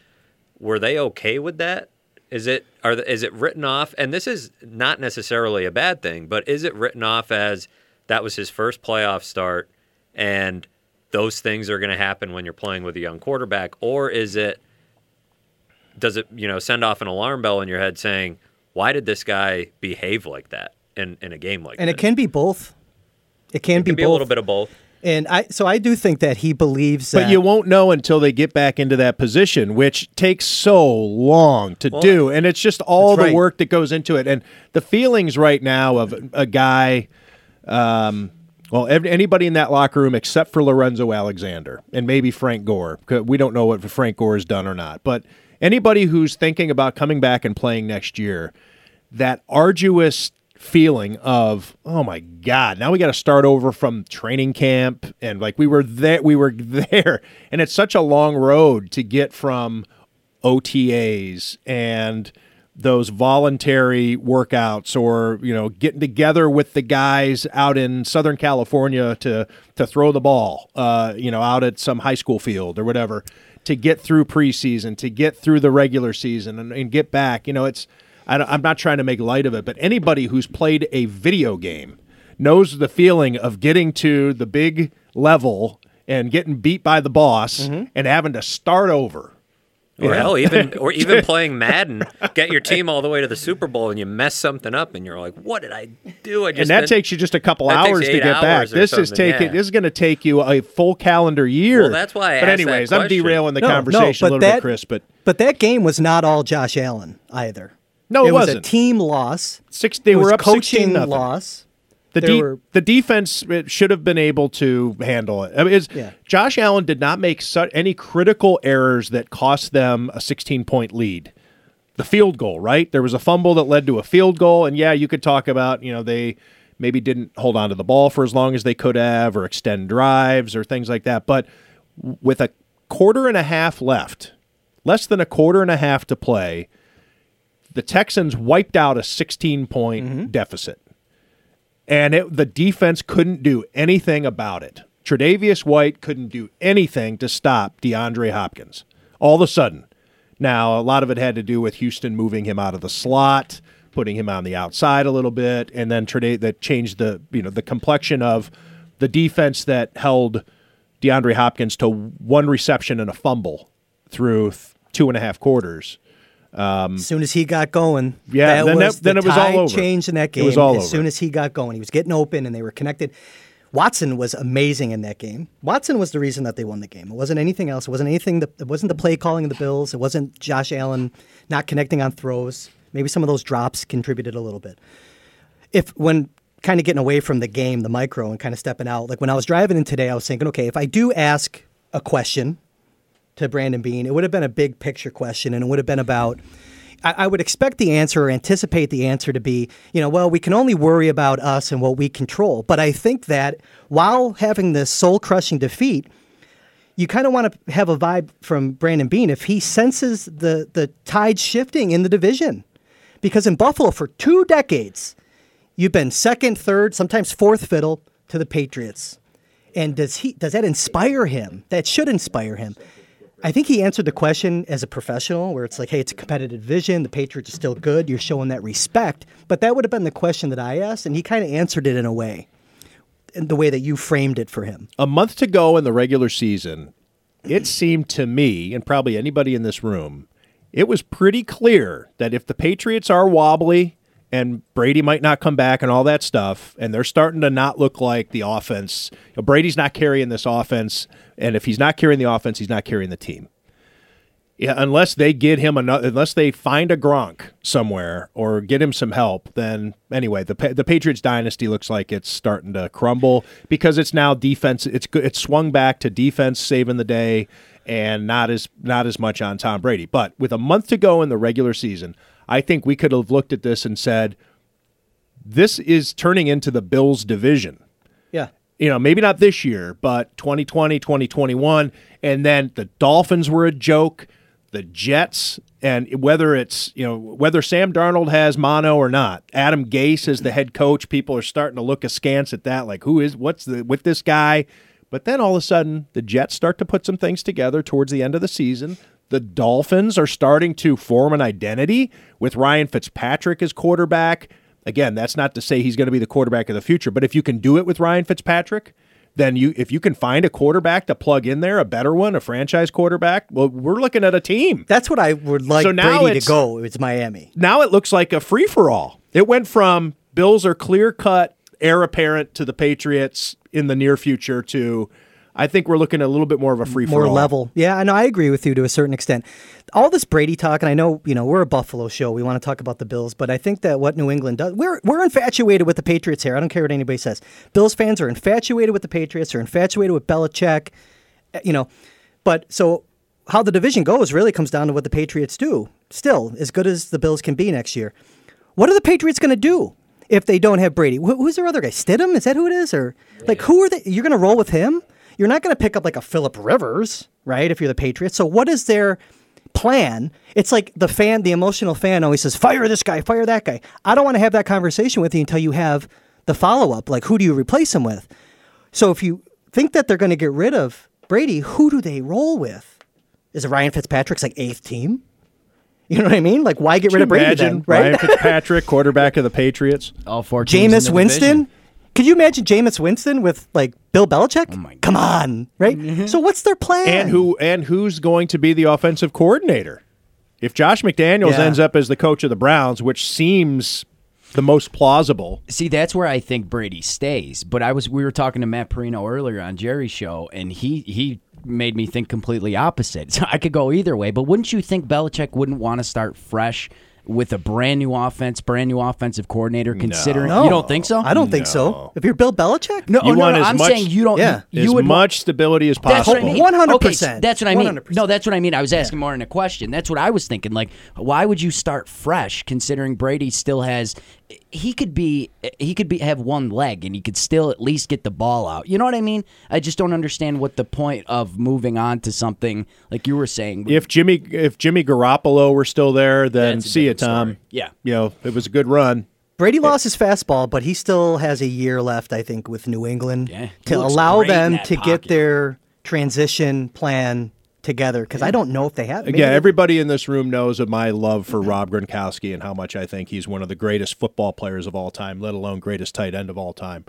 were they okay with that? Is it are the, is it written off? And this is not necessarily a bad thing, but is it written off as that was his first playoff start, and those things are going to happen when you're playing with a young quarterback, or is it does it you know send off an alarm bell in your head saying why did this guy behave like that in, in a game like and that? And it can be both. It can, It can be a both. little bit of both. And I so I do think that he believes that But you won't know until they get back into that position, which takes so long to Well, do. And it's just all that's the right. work that goes into it. And the feelings right now of a guy, um, well, ev- anybody in that locker room except for Lorenzo Alexander and maybe Frank Gore. 'cause We don't know what Frank Gore has done or not. But anybody who's thinking about coming back and playing next year, that arduous feeling of oh my god now we got to start over from training camp. And like we were there we were (laughs) there. And it's such a long road to get from OTAs and those voluntary workouts or you know getting together with the guys out in southern california to to throw the ball uh you know out at some high school field or whatever to get through preseason to get through the regular season and, and get back. You know it's I don't- i'm not trying to make light of it but anybody who's played a video game knows the feeling of getting to the big level and getting beat by the boss mm-hmm. and having to start over Or Yeah. hell, even (laughs) or even playing Madden, get your team all the way to the Super Bowl, and you mess something up, and you're like, "What did I do?" I just and that been- takes you just a couple hours to get back. hours or This is taking yeah. this is going to take you a full calendar year. Well, that's why I But asked that anyways, I'm derailing the No, no, conversation a little that- bit, Chris. But But that game was not all Josh Allen either. No, it was wasn't. a team loss. Six. They It were was up coaching 16-0. loss. the de- were- the defense it should have been able to handle it. I mean, Yeah. Josh Allen did not make su- any critical errors that cost them a 16 point lead. The field goal, right? There was a fumble that led to a field goal, and yeah, you could talk about you know they maybe didn't hold on to the ball for as long as they could have, or extend drives, or things like that. But with a quarter and a half left, less than a quarter and a half to play, the Texans wiped out a 16 point mm-hmm. deficit and it, the defense couldn't do anything about it. Tre'Davious White couldn't do anything to stop DeAndre Hopkins. All of a sudden, now a lot of it had to do with Houston moving him out of the slot, putting him on the outside a little bit, and then Tre'Davious that changed the you know the complexion of the defense that held DeAndre Hopkins to one reception and a fumble through th- two and a half quarters. Um, As soon as he got going, Yeah, that then was that- then the it was all over. changed in that It game. was all as over. soon as he got going, he was getting open and they were connected. Watson was amazing in that game. Watson was the reason that they won the game. It wasn't anything else. It wasn't anything. That, it wasn't the play calling of the Bills. It wasn't Josh Allen not connecting on throws. Maybe some of those drops contributed a little bit. If when kind of getting away from the game, the micro, and kind of stepping out, like when I was driving in today, I was thinking, okay, if I do ask a question to Brandon Beane, it would have been a big picture question, and it would have been about. I, would expect the answer or anticipate the answer to be, you know, well, we can only worry about us and what we control. But I think that while having this soul crushing defeat, you kind of want to have a vibe from Brandon Beane if he senses the the tide shifting in the division, because in Buffalo for two decades, you've been second, third, sometimes fourth fiddle to the Patriots. And does he does that inspire him? That should inspire him. I think he answered the question as a professional, where it's like, hey, it's a competitive division. The Patriots are still good. You're showing that respect. But that would have been the question that I asked, and he kind of answered it in a way, in the way that you framed it for him. a month to go in the regular season, it seemed to me, and probably anybody in this room, it was pretty clear that if the Patriots are wobbly and Brady might not come back and all that stuff, and they're starting to not look like the offense, you know, Brady's not carrying this offense, and if he's not carrying the offense, he's not carrying the team. Yeah, unless they get him another, unless they find a Gronk somewhere or get him some help, then anyway, the the Patriots dynasty looks like it's starting to crumble because it's now defense. It's. It's swung back to defense saving the day, and not as not as much on Tom Brady. But with a month to go in the regular season, I think we could have looked at this and said, "This is turning into the Bills' division." Yeah. you know, maybe not this year, but 2020, 2021. And then the Dolphins were a joke. The Jets, and whether it's, you know, whether Sam Darnold has mono or not, Adam Gase is the head coach. People are starting to look askance at that. Like, who is, what's the, with this guy? But then all of a sudden, the Jets start to put some things together towards the end of the season. The Dolphins are starting to form an identity with Ryan Fitzpatrick as quarterback. Again, that's not to say he's going to be the quarterback of the future, but if you can do it with Ryan Fitzpatrick, then you if you can find a quarterback to plug in there, a better one, a franchise quarterback, well, we're looking at a team. That's what I would like So now Brady to go. It's Miami. Now it looks like a free for all. It went from Bills are clear cut heir apparent to the Patriots in the near future to I think we're looking at a little bit more of a free for more level. Yeah, I know. I agree with you to a certain extent. All this Brady talk, and I know you know we're a Buffalo show. We want to talk about the Bills, but I think that what New England does, we're we're infatuated with the Patriots here. I don't care what anybody says. Bills fans are infatuated with the Patriots. Are infatuated with Belichick. eh, You know, but so how the division goes really comes down to what the Patriots do. Still, as good as the Bills can be next year, what are the Patriots going to do? If they don't have Brady, Who- who's their other guy? Stidham? Is that who it is? Or like who are they? You're going to roll with him? You're not going to pick up like a Philip Rivers, right? If you're the Patriots. So what is their plan? It's like the fan, the emotional fan always says, fire this guy, fire that guy. I don't want to have that conversation with you until you have the follow up. Like, who do you replace him with? So if you think that they're going to get rid of Brady, who do they roll with? Is it Ryan Fitzpatrick's like eighth team? (laughs) You know what I mean? Like, why get Could rid of Brady imagine then? Right? Ryan Fitzpatrick, quarterback of the Patriots. All four teams Jameis Winston. division. Could you imagine Jameis Winston with like Bill Belichick? Oh Come on, right? Mm-hmm. So what's their plan? And who and who's going to be the offensive coordinator? If Josh McDaniels Yeah. ends up as the coach of the Browns, which seems the most plausible. See, that's where I think Brady stays. But I was we were talking to Matt Parrino earlier on Jerry's show, and he he made me think completely opposite. (laughs) So I could go either way. But wouldn't you think Belichick wouldn't want to start fresh with a brand new offense, brand new offensive coordinator? Considering No. you don't think so? I don't think so. If you're Bill Belichick, No, you no, want no, as I'm much, saying you don't. Yeah. you as would much stability as possible. what I mean. 100%. That's what I mean. 100%. No, that's what I mean. I was asking more in a question. That's what I was thinking. Like, why would you start fresh, considering Brady still has? He could be. He could be have one leg, and he could still at least get the ball out. You know what I mean? I just don't understand what the point of moving on to something like you were saying. If Jimmy if Jimmy Garoppolo were still there, then see you, Tom. story. Yeah. You know, it was a good run. Brady lost his fastball, but he still has a year left, I think, with New England he to allow them that to get their transition plan together. Because I don't know if they have. maybe they- everybody in this room knows of my love for Rob Gronkowski and how much I think he's one of the greatest football players of all time, let alone greatest tight end of all time.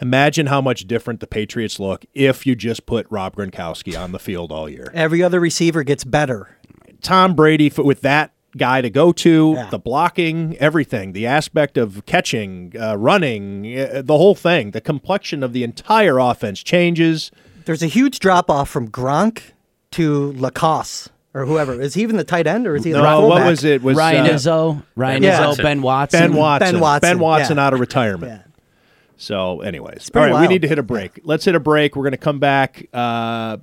Imagine how much different the Patriots look if you just put Rob Gronkowski on the field all year. every other receiver gets better. Tom Brady with that guy to go to, the blocking, everything, the aspect of catching, uh, running, uh, the whole thing, the complexion of the entire offense changes. There's a huge drop off from Gronk to LaCosse or whoever. Is he even the tight end or is he the No, what was it? Was Ryan uh, Izzo, Ryan Yeah. Izzo, Ben Watson, Ben Watson. Ben Watson, Ben Watson yeah. out of retirement. So, anyways, all pretty right, we need to hit a break. Let's hit a break. We're going to come back. Uh,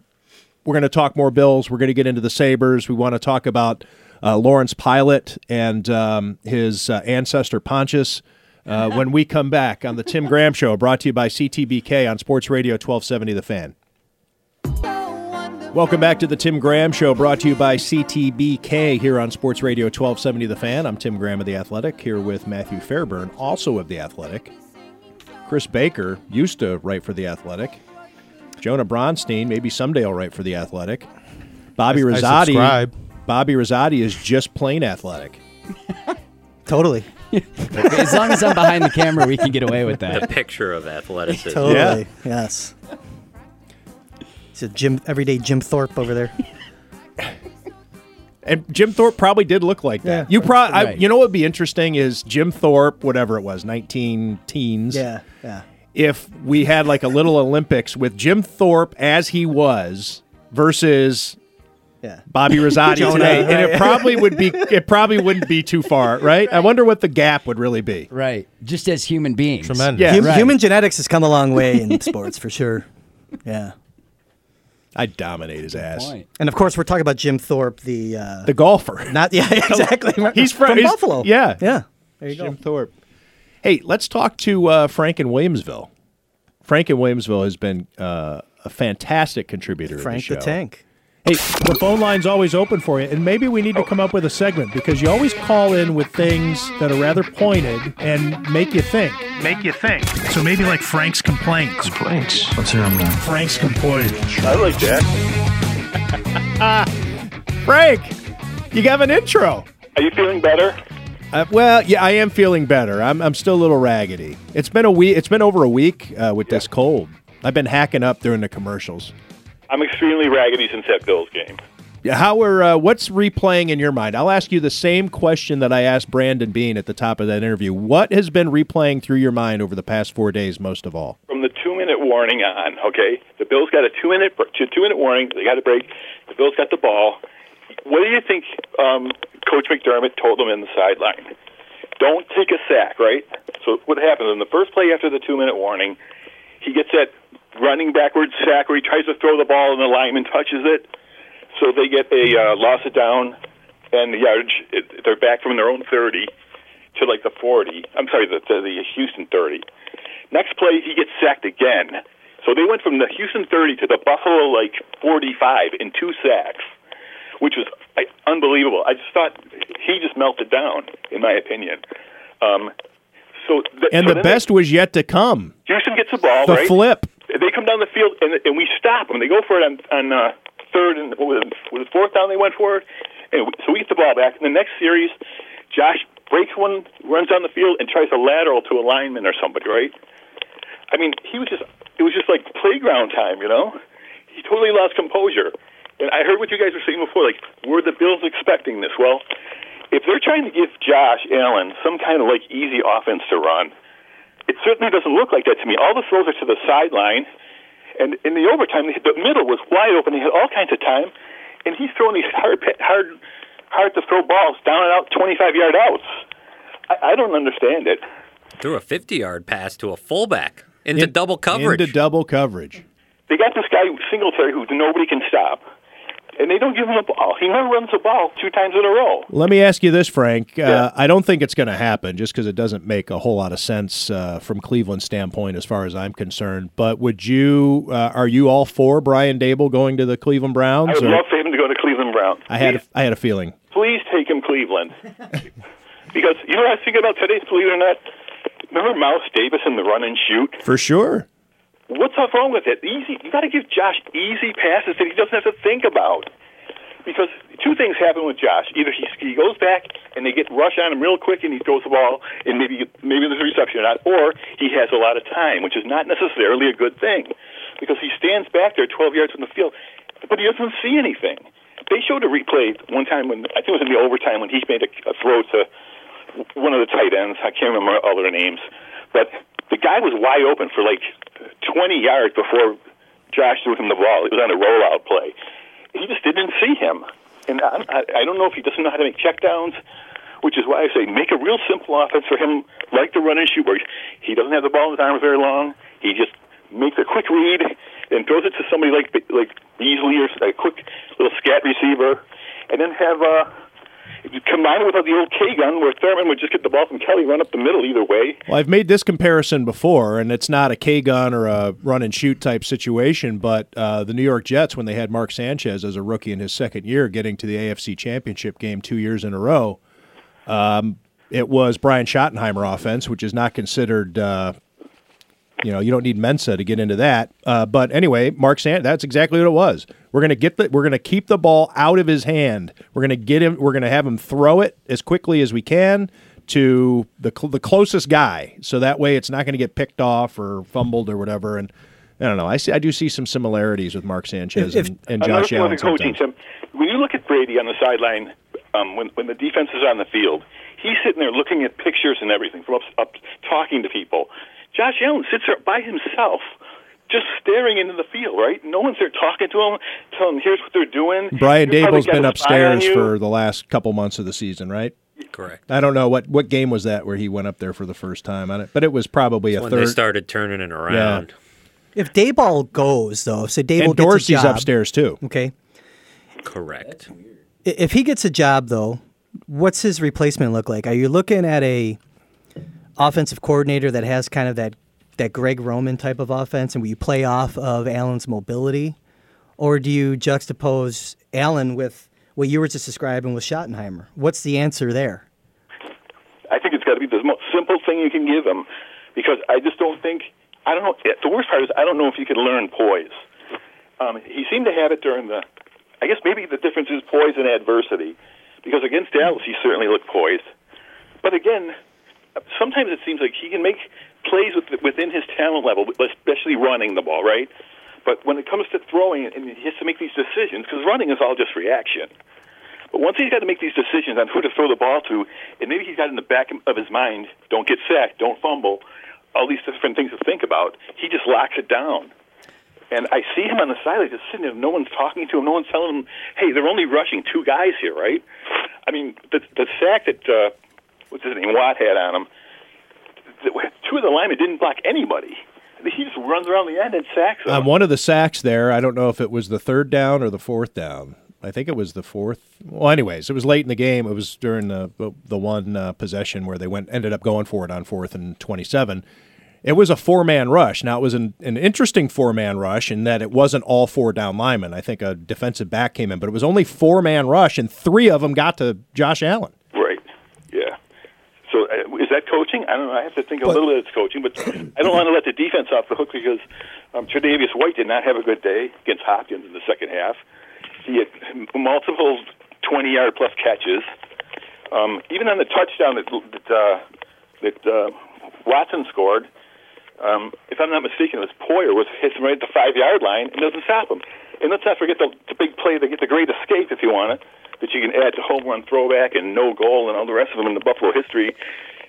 we're going to talk more Bills. We're going to get into the Sabres. We want to talk about uh, Lawrence Pilut and um, his uh, ancestor Pontius. Uh, when we come back on the Tim Graham Show, brought to you by CTBK on Sports Radio 1270 The Fan. Welcome back to the Tim Graham Show, brought to you by CTBK here on Sports Radio 1270 The Fan. I'm Tim Graham of The Athletic, here with Matthew Fairburn, also of The Athletic. Chris Baker used to write for The Athletic. Jonah Bronstein, maybe someday I'll write for The Athletic. Bobby I- I Rosati. subscribe. Bobby Rosati is just plain athletic. (laughs) Totally. (laughs) as long as I'm behind the camera, we can get away with that. The picture of athleticism. Totally. Yes. It's a Jim everyday Jim Thorpe over there. (laughs) And Jim Thorpe probably did look like that. Yeah. You probably, Right. you know, what would be interesting is Jim Thorpe, whatever it was, nineteen teens. Yeah. Yeah. if we had like a little Olympics with Jim Thorpe as he was versus Yeah. Bobby (laughs) Rosati Jonah, today, and it probably would be (laughs) it probably wouldn't be too far, right? I wonder what the gap would really be. Right. Just as human beings. Tremendous. Yeah, Hum- right. Human genetics has come a long way in sports for sure. Yeah. I'd dominate his ass. Point. And of course, we're talking about Jim Thorpe, the uh, The golfer. not yeah (laughs) (laughs) exactly. He's from, from he's- Buffalo. Yeah, Yeah. There you Jim go. Jim Thorpe. Hey, let's talk to uh, Frank in Williamsville. Frank in Williamsville has been uh, a fantastic contributor. to Frank the, the. Tank. Hey, the phone line's always open for you, and maybe we need to come up with a segment because you always call in with things that are rather pointed and make you think. Make you think. So maybe like Frank's complaints. Complaints. Let's hear them Frank's complaints. I like that. (laughs) Frank, you have an intro. Are you feeling better? Uh, well, yeah, I am feeling better. I'm, I'm still a little raggedy. It's been a week. It's been over a week uh, with this cold. I've been hacking up during the commercials. I'm extremely raggedy since that Bills game. Yeah, How are uh, what's replaying in your mind? I'll ask you the same question that I asked Brandon Beane at the top of that interview. What has been replaying through your mind over the past four days most of all? From the two minute warning on, okay, the Bills got a two minute two minute warning. They got a break. The Bills got the ball. What do you think um, Coach McDermott told them in the sideline? Don't take a sack, right? So what happens in the first play after the two minute warning? He gets that running backwards sack where he tries to throw the ball and the lineman touches it. So they get a uh, loss of down, and the yardage. It, they're back from their own 30 to like the 40. I'm sorry, the, the, the Houston 30. Next play, he gets sacked again. So they went from the Houston 30 to the Buffalo like 45 in two sacks, which was like, unbelievable. I just thought he just melted down, in my opinion. Um, so th- And so the best was yet to come. Houston gets the ball, The right? flip. They come down the field and, and we stop them. They go for it on, on uh, third and what was it, fourth down. They went for it, and we, so we get the ball back. In the next series, Josh breaks one, runs down the field, and tries a lateral to a lineman or somebody. Right? I mean, he was just it was just like playground time. You know, he totally lost composure. And I heard what you guys were saying before. Like, were the Bills expecting this? Well, if they're trying to give Josh Allen some kind of like easy offense to run, it certainly doesn't look like that to me. All the throws are to the sideline, and in the overtime, the the middle was wide open. He had all kinds of time, and he's throwing these hard, hard, hard to throw balls down and out, twenty-five yard outs. I, I don't understand it. Threw a 50 yard pass to a fullback into double coverage. Into double coverage. They got this guy Singletary who nobody can stop, and they don't give him the ball. He never runs the ball two times in a row. Let me ask you this, Frank. Uh, I don't think it's going to happen just because it doesn't make a whole lot of sense uh, from Cleveland's standpoint, as far as I'm concerned. But would you, uh, are you all for Brian Daboll going to the Cleveland Browns? I would or- love for him to go to Cleveland Browns. I had, a, I had a feeling. Please take him Cleveland. (laughs) because you know what I was thinking about today, believe it or not? Remember Mouse Davis in the run and shoot? For sure. What's wrong with it? Easy. You got to give Josh easy passes that he doesn't have to think about. Because two things happen with Josh: either he he goes back and they get rush on him real quick and he throws the ball and maybe maybe there's a reception or not, or he has a lot of time, which is not necessarily a good thing, because he stands back there 12 yards from the field, but he doesn't see anything. They showed a replay one time when I think it was in the overtime when he made a, a throw to one of the tight ends. I can't remember all their names, but the guy was wide open for like 20 yards before Josh threw him the ball. It was on a rollout play. He just didn't see him, and I, I, don't know if he doesn't know how to make checkdowns, which is why I say make a real simple offense for him, like the run and shoot, where he doesn't have the ball in his arms very long. He just makes a quick read and throws it to somebody like like Beasley or a quick little scat receiver, and then have uh, combine it with the old K gun where Thurman would just get the ball from Kelly, run up the middle either way. Well, I've made this comparison before, and it's not a K gun or a run and shoot type situation, but uh, the New York Jets, when they had Mark Sanchez as a rookie in his second year, getting to the AFC Championship game two years in a row, um, it was Brian Schottenheimer offense, which is not considered. Uh, you know, you don't need Mensa to get into that. Uh, but anyway, Mark San that's exactly what it was. We're gonna get the we're gonna keep the ball out of his hand. We're gonna get him. We're gonna have him throw it as quickly as we can to the cl- the closest guy, so that way it's not going to get picked off or fumbled or whatever. And I don't know. I see. I do see some similarities with Mark Sanchez If- and, and Josh Allen. coaching. Tim, when you look at Brady on the sideline, um, when when the defense is on the field, he's sitting there looking at pictures and everything from up, up talking to people. Josh Allen sits there by himself, just staring into the field. Right? No one's there talking to him, telling him here's what they're doing. Brian Here's how they Daboll's been a spy on upstairs for the last couple months of the season, right? Correct. I don't know what what game was that where he went up there for the first time. I don't, but it was probably a when third. they started turning it around. Yeah. If Daboll goes though, so Daboll and gets a Dorsey's job, upstairs too. Okay, Correct. If he gets a job though, what's his replacement look like? Are you looking at a offensive coordinator that has kind of that that Greg Roman type of offense, and will you play off of Allen's mobility, or do you juxtapose Allen with what you were just describing with Schottenheimer? What's the answer there? I think it's got to be the most simple thing you can give him, because I just don't think I don't know. The worst part is I don't know if you can learn poise. Um, he seemed to have it during the. I guess maybe the difference is poise and adversity, because against Dallas he certainly looked poised, but again, sometimes it seems like he can make plays with, within his talent level, especially running the ball, right? But when it comes to throwing, and he has to make these decisions, because running is all just reaction. But once he's got to make these decisions on who to throw the ball to, and maybe he's got in the back of his mind, don't get sacked, don't fumble, all these different things to think about, he just locks it down. And I see him on the sideline just sitting there. No one's talking to him. No one's telling him, "Hey, they're only rushing two guys here, right?" I mean, the the sack that uh, what's his name Watt had on him. Two of the linemen didn't block anybody. He just runs around the end and sacks them. On one of the sacks there, I don't know if it was the third down or the fourth down. I think it was the fourth. Well, anyways, it was late in the game. It was during the the one uh, possession where they went ended up going for it on fourth and twenty seven. It was a four man rush. Now it was an, an interesting four man rush in that it wasn't all four down linemen. I think a defensive back came in, but it was only four man rush, and three of them got to Josh Allen. Right. Yeah. So uh, is that coaching? I don't know. I have to think a little bit it's coaching, but I don't want to let the defense off the hook because um, Tre'Davious White did not have a good day against Hopkins in the second half. He had multiple 20 yard plus catches. Um, even on the touchdown that that, uh, that uh, Watson scored, um, if I'm not mistaken, it was Poyer was hits him right at the five yard line and doesn't stop him. And let's not forget the, the big play to get the great escape, if you want it, that you can add to home run throwback and no goal and all the rest of them in the Buffalo history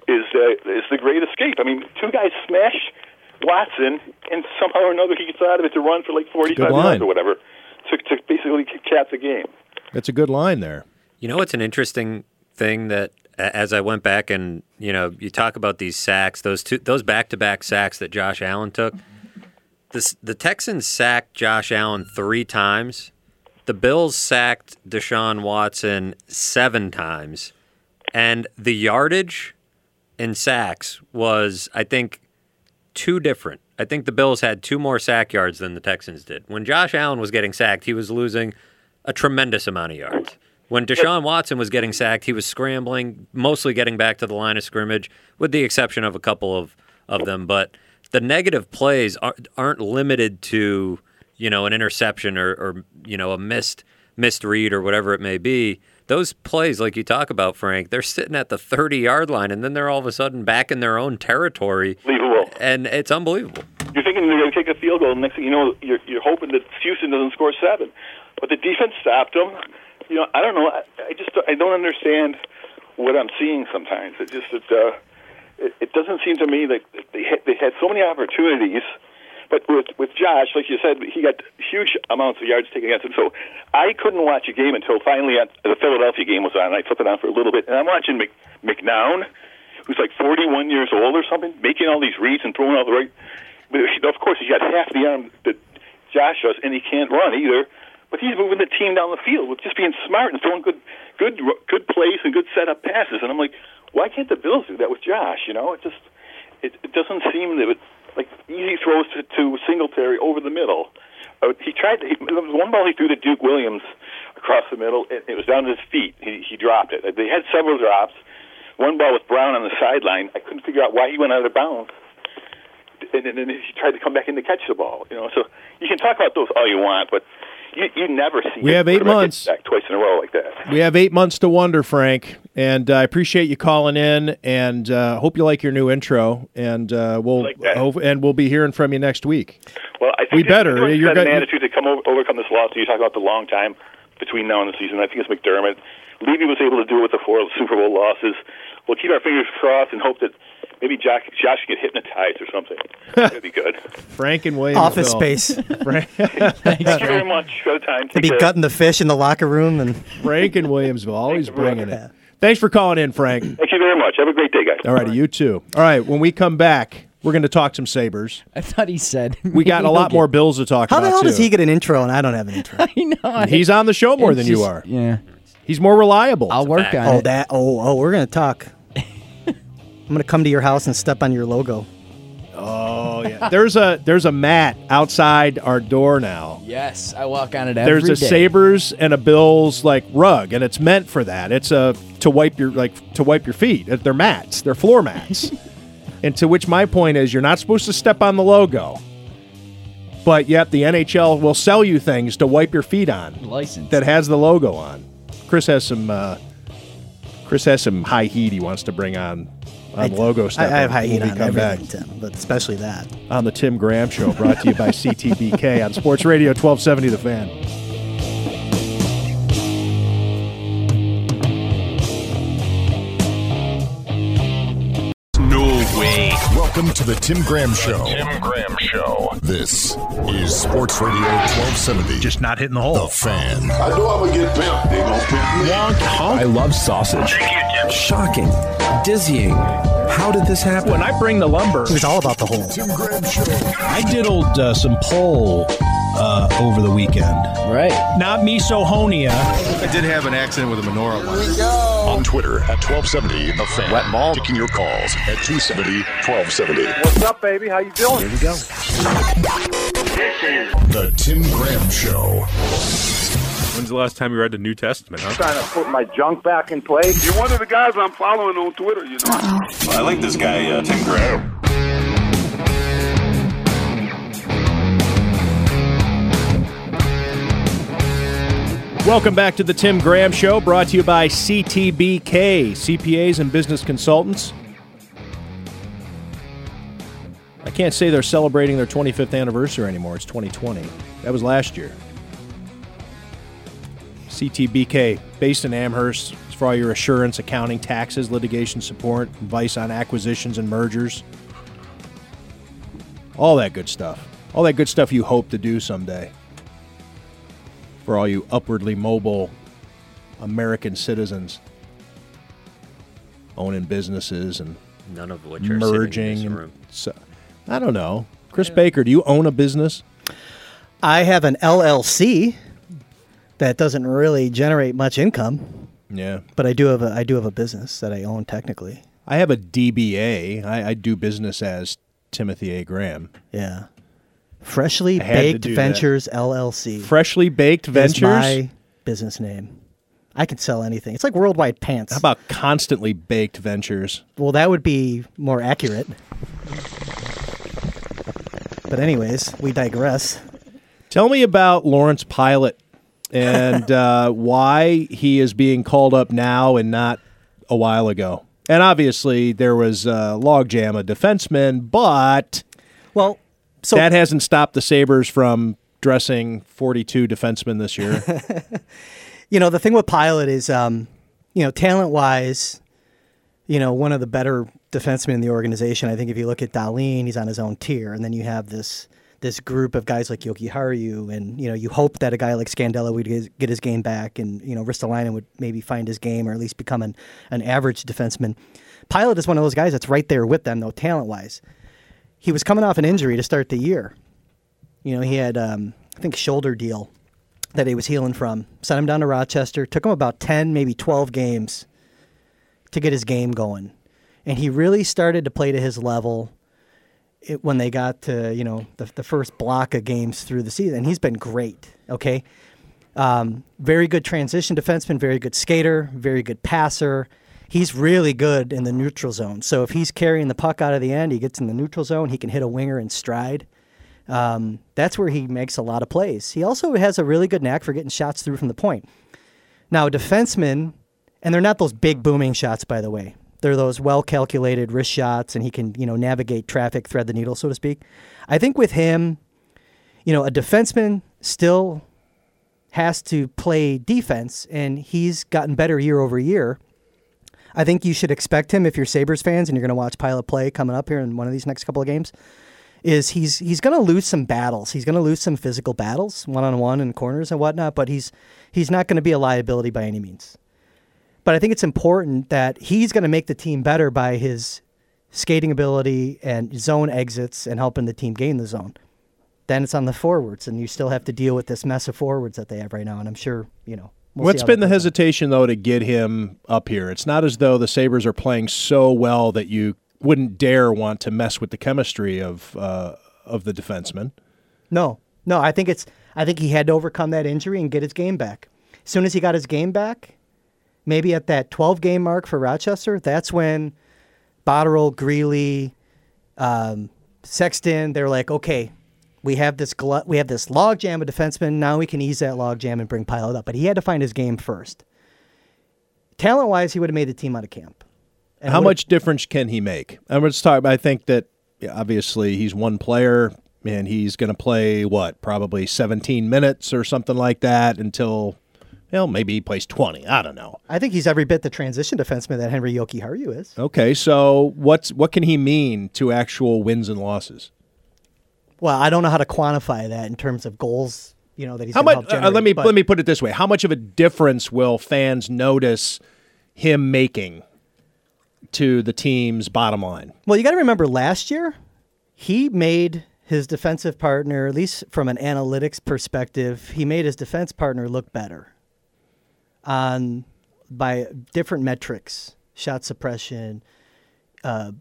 is uh, is the great escape. I mean, two guys smash Watson, and somehow or another he gets out of it to run for like 45 line. yards or whatever to, to basically cap the game. That's a good line there. You know it's an interesting thing that as I went back and you know you talk about these sacks, those two those back to back sacks that Josh Allen took. This, the Texans sacked Josh Allen three times. The Bills sacked Deshaun Watson seven times, and the yardage in sacks was, I think, two different. I think the Bills had two more sack yards than the Texans did. When Josh Allen was getting sacked, he was losing a tremendous amount of yards. When Deshaun Watson was getting sacked, he was scrambling, mostly getting back to the line of scrimmage, with the exception of a couple of, of them. But the negative plays aren't, aren't limited to you know an interception or, or you know a missed missed read or whatever it may be. Those plays, like you talk about, Frank, they're sitting at the 30 yard line, and then they're all of a sudden back in their own territory. Unbelievable. And it's unbelievable. You're thinking they're going to take a field goal, and next thing you know, you're, you're hoping that Houston doesn't score seven. But the defense stopped them. You know, I don't know. I, I just I don't understand what I'm seeing sometimes. It just it, uh, it, it doesn't seem to me that they had, they had so many opportunities. But with with Josh, like you said, he got huge amounts of yards taken against him. So I couldn't watch a game until finally the Philadelphia game was on. I flipped it on for a little bit, and I'm watching Mc, McCown, who's like 41 years old or something, making all these reads and throwing all the right. But of course, he's got half the arm that Josh does, and he can't run either. But he's moving the team down the field with just being smart and throwing good, good, good plays and good setup passes. And I'm like, why can't the Bills do that with Josh? You know, it just it, it doesn't seem that it, like easy throws to, to Singletary over the middle. Uh, he tried. He, there was one ball he threw to Duke Williams across the middle. and it was down to his feet. He, he dropped it. They had several drops. One ball with Brown on the sideline. I couldn't figure out why he went out of bounds. And then he tried to come back in to catch the ball. You know, so you can talk about those all you want, but you, you never see We have eight months. twice in a row like that. We have eight months to wonder, Frank, and uh, I appreciate you calling in, and uh, hope you like your new intro, and uh, we'll hope, and we'll be hearing from you next week. Well, I think We better. You're got an attitude to come over, overcome this loss. You talk about the long time between now and the season. I think it's McDermott. Levy was able to do it with the four Super Bowl losses. We'll keep our fingers crossed and hope that maybe Josh, Josh can get hypnotized or something. (laughs) That'd be good. Frank and Williams. Office space. (laughs) Frank. Thank (laughs) you very much. Go to time. To be care. gutting the fish in the locker room and Frank and Williamsville, always bringing it. Thanks for calling in, Frank. Thank you very much. Have a great day, guys. All righty, you too. All right, when we come back, we're going to talk some Sabres. I thought he said We got a lot more Bills to talk how about the hell too. does he get an intro and I don't have an intro? I know. He's on the show more It's than you are. Yeah. He's more reliable. I'll work on oh it. Oh, that oh oh we're gonna talk. I'm gonna come to your house and step on your logo. Oh yeah. there's a there's a mat outside our door now. Yes, I walk on it every There's a day. Sabres and a Bills like rug, and it's meant for that. It's a to wipe your like to wipe your feet. They're mats. They're floor mats. (laughs) and to which my point is, you're not supposed to step on the logo, but yet the NHL will sell you things to wipe your feet on License. that has the logo on. Chris has some. Uh, Chris has some high heat he wants to bring on on I- logo I, stuff. I have high heat on come everything, back. Tim, but especially that. on the Tim Graham Show, brought to you by (laughs) CTBK on Sports Radio 1270 The Fan. Welcome to the Tim Graham Show. Tim Graham Show. This is Sports Radio 1270. Just not hitting the hole. The Fan. I know I'm gonna get pimped. They gonna pimp me. I love sausage. Shocking. Dizzying. How did this happen? When I bring the lumber, It was all about the hole. Tim Graham Show. I diddled uh, some pole uh, over the weekend. Right. Not misophonia. I did have an accident with a menorah once. On Twitter at 1270 The Fan. Wet ball. Taking your calls at 270 1270. What's up, baby? How you doing? Here we go. This is The Tim Graham Show. When's the last time you read the New Testament, huh? Trying to put my junk back in place. You're one of the guys I'm following on Twitter, you know. I like this guy, uh, Tim Graham. Welcome back to the Tim Graham Show, brought to you by CTBK, CPAs and Business Consultants. I can't say they're celebrating their 25th anniversary anymore. It's 2020. That was last year. CTBK, based in Amherst, is for all your assurance, accounting, taxes, litigation support, advice on acquisitions and mergers. All that good stuff. All that good stuff you hope to do someday for all you upwardly mobile American citizens owning businesses and None of which are merging. sitting in this and so, I don't know. Chris Baker, do you own a business? I have an LLC that doesn't really generate much income, Yeah. but I do have a I do have a business that I own technically. I have a DBA. I, I do business as Timothy A. Graham. Yeah. Freshly I had to Baked do that. Ventures LLC. Freshly Baked Ventures? my business name. I can sell anything. It's like worldwide pants. How about Constantly Baked Ventures? Well, that would be more accurate. But anyways, we digress. Tell me about Lawrence Pilut and uh, why he is being called up now and not a while ago. And obviously, there was uh, logjam, a defenseman, but well, so that hasn't stopped the Sabres from dressing 42 defensemen this year. (laughs) You know, the thing with Pilut is, um, you know, talent wise, you know, one of the better defensemen in the organization. I think if you look at Dahlin, he's on his own tier, and then you have this this group of guys like Jokiharju, and you know, you hope that a guy like Scandella would get, his game back, and you know, Ristolainen would maybe find his game or at least become an, an average defenseman. Pilut is one of those guys that's right there with them, though, talent wise. He was coming off an injury to start the year. You know, he had um, I think shoulder deal that he was healing from. Sent him down to Rochester. Took him about ten, maybe twelve games to get his game going, and he really started to play to his level it, when they got to you know the, the first block of games through the season. He's been great. Okay, um, very good transition defenseman, very good skater, very good passer. He's really good in the neutral zone. So if he's carrying the puck out of the end, he gets in the neutral zone. He can hit a winger in stride. Um, that's where he makes a lot of plays. He also has a really good knack for getting shots through from the point. Now, a defenseman, and they're not those big booming shots, by the way. They're those well calculated wrist shots, and he can, you know, navigate traffic, thread the needle, so to speak. I think with him, you know, a defenseman still has to play defense, and he's gotten better year over year. I think you should expect him if you're Sabres fans and you're going to watch Pilut play coming up here in one of these next couple of games. Is he's he's going to lose some battles. He's going to lose some physical battles, one on one and corners and whatnot. But he's he's not going to be a liability by any means. But I think it's important that he's going to make the team better by his skating ability and zone exits and helping the team gain the zone. Then it's on the forwards, and you still have to deal with this mess of forwards that they have right now. And I'm sure you know. we'll What's been the hesitation, though, to get him up here? It's not as though the Sabres are playing so well that you wouldn't dare want to mess with the chemistry of uh, of the defenseman. No, no. I think it's. I think he had to overcome that injury and get his game back. As soon as he got his game back, maybe at that 12 game mark for Rochester, that's when Botterill, Greeley, um, Sexton, they're like, okay, we have this glut, we have this logjam of defensemen. Now we can ease that logjam and bring Pilut up. But he had to find his game first. talent wise, he would have made the team out of camp. And How much difference can he make? I'm going to talk. I think that yeah, obviously he's one player, and he's going to play what probably 17 minutes or something like that until, well, maybe he plays 20. I don't know. I think he's every bit the transition defenseman that Henri Jokiharju is. Okay, so what's what can he mean to actual wins and losses? Well, I don't know how to quantify that in terms of goals. You know that he's How much? help Uh, let me but- let me put it this way: How much of a difference will fans notice him making to the team's bottom line? Well, you got to remember last year, he made his defensive partner, at least from an analytics perspective, he made his defense partner look better on by different metrics, shot suppression. Uh,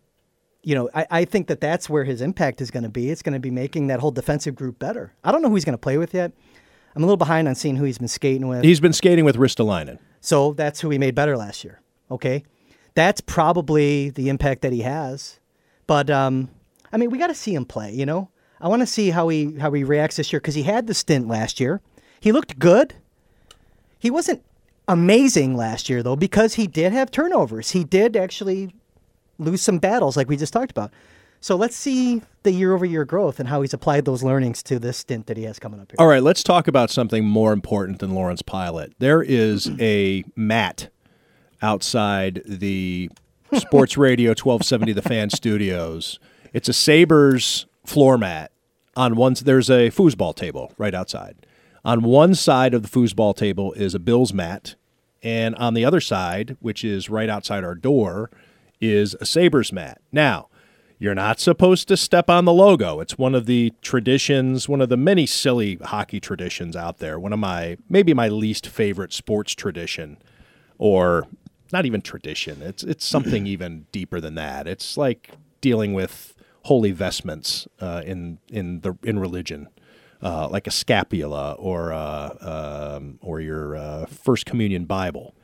you know, I, I think that that's where his impact is going to be. It's going to be making that whole defensive group better. I don't know who he's going to play with yet. I'm a little behind on seeing who he's been skating with. He's been skating with Ristolainen. So that's who he made better last year. Okay. That's probably the impact that he has. But um, I mean, we got to see him play, you know? I want to see how he how he reacts this year because he had the stint last year. He looked good. He wasn't amazing last year though because he did have turnovers. He did actually lose some battles like we just talked about. So let's see the year over year growth and how he's applied those learnings to this stint that he has coming up here. All right, let's talk about something more important than Lawrence Pilut. There is (clears throat) a mat outside the Sports (laughs) Radio 1270 The Fan Studios. It's a Sabres floor mat. On one, there's a foosball table right outside. On one side of the foosball table is a Bills mat, and on the other side, which is right outside our door, is a Sabres mat. Now, you're not supposed to step on the logo. It's one of the traditions, one of the many silly hockey traditions out there. One of my, maybe my least favorite sports tradition, or not even tradition. It's it's (clears throat) something even deeper than that. It's like dealing with holy vestments uh, in in the in religion, uh, like a scapula or uh, um, or your uh, First Communion Bible.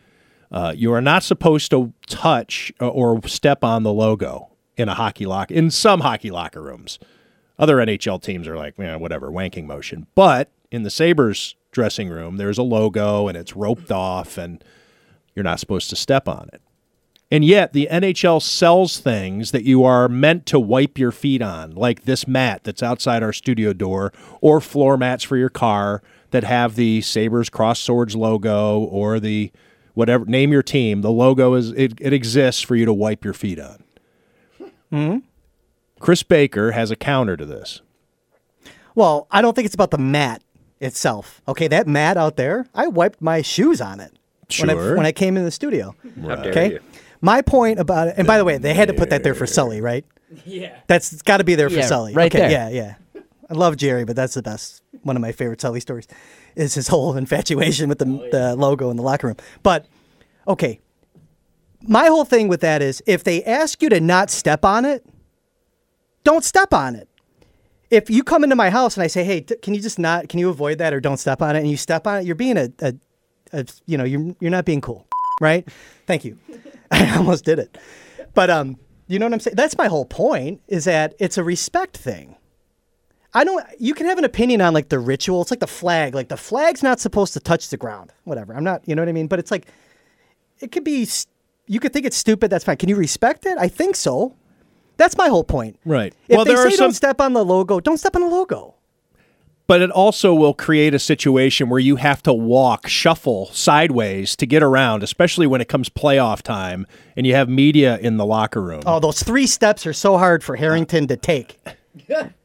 Uh, you are not supposed to touch uh, or step on the logo in a hockey lock in some hockey locker rooms. Other NHL teams are like, yeah, whatever, wanking motion. But in the Sabres dressing room, there's a logo and it's roped off, and you're not supposed to step on it. And yet, the NHL sells things that you are meant to wipe your feet on, like this mat that's outside our studio door, or floor mats for your car that have the Sabres Cross Swords logo or the whatever name your team. The logo is it, it exists for you to wipe your feet on. hmm Chris Baker has a counter to this. Well, I don't think it's about the mat itself. Okay, that mat out there, I wiped my shoes on it when, I, Sure. when I came in the studio. How dare okay, you. My point about it, and by the way, they had to put that there for Sully, right? Yeah. That's got to be there for Yeah, Sully. right okay, there. Yeah, yeah. I love Jerry, but that's the best. One of my favorite Sully stories is his whole (laughs) infatuation with the, oh, the logo in the locker room. But okay, my whole thing with that is if they ask you to not step on it, don't step on it. If you come into my house and I say, "Hey, t- can you just not? Can you avoid that or don't step on it?" and you step on it, you're being a, a, a you know, you're you're not being cool, right? Thank you. (laughs) I almost did it, but um, you know what I'm saying? That's my whole point. Is that it's a respect thing. I don't. You can have an opinion on like the ritual. It's like the flag. Like the flag's not supposed to touch the ground. Whatever. I'm not. You know what I mean? But it's like it could be. You could think it's stupid. That's fine. Can you respect it? I think so. That's my whole point. Right. If well, they there say are some don't step on the logo, don't step on the logo. But it also will create a situation where you have to walk, shuffle sideways to get around, especially when it comes playoff time and you have media in the locker room. Oh, those three steps are so hard for Harrington to take.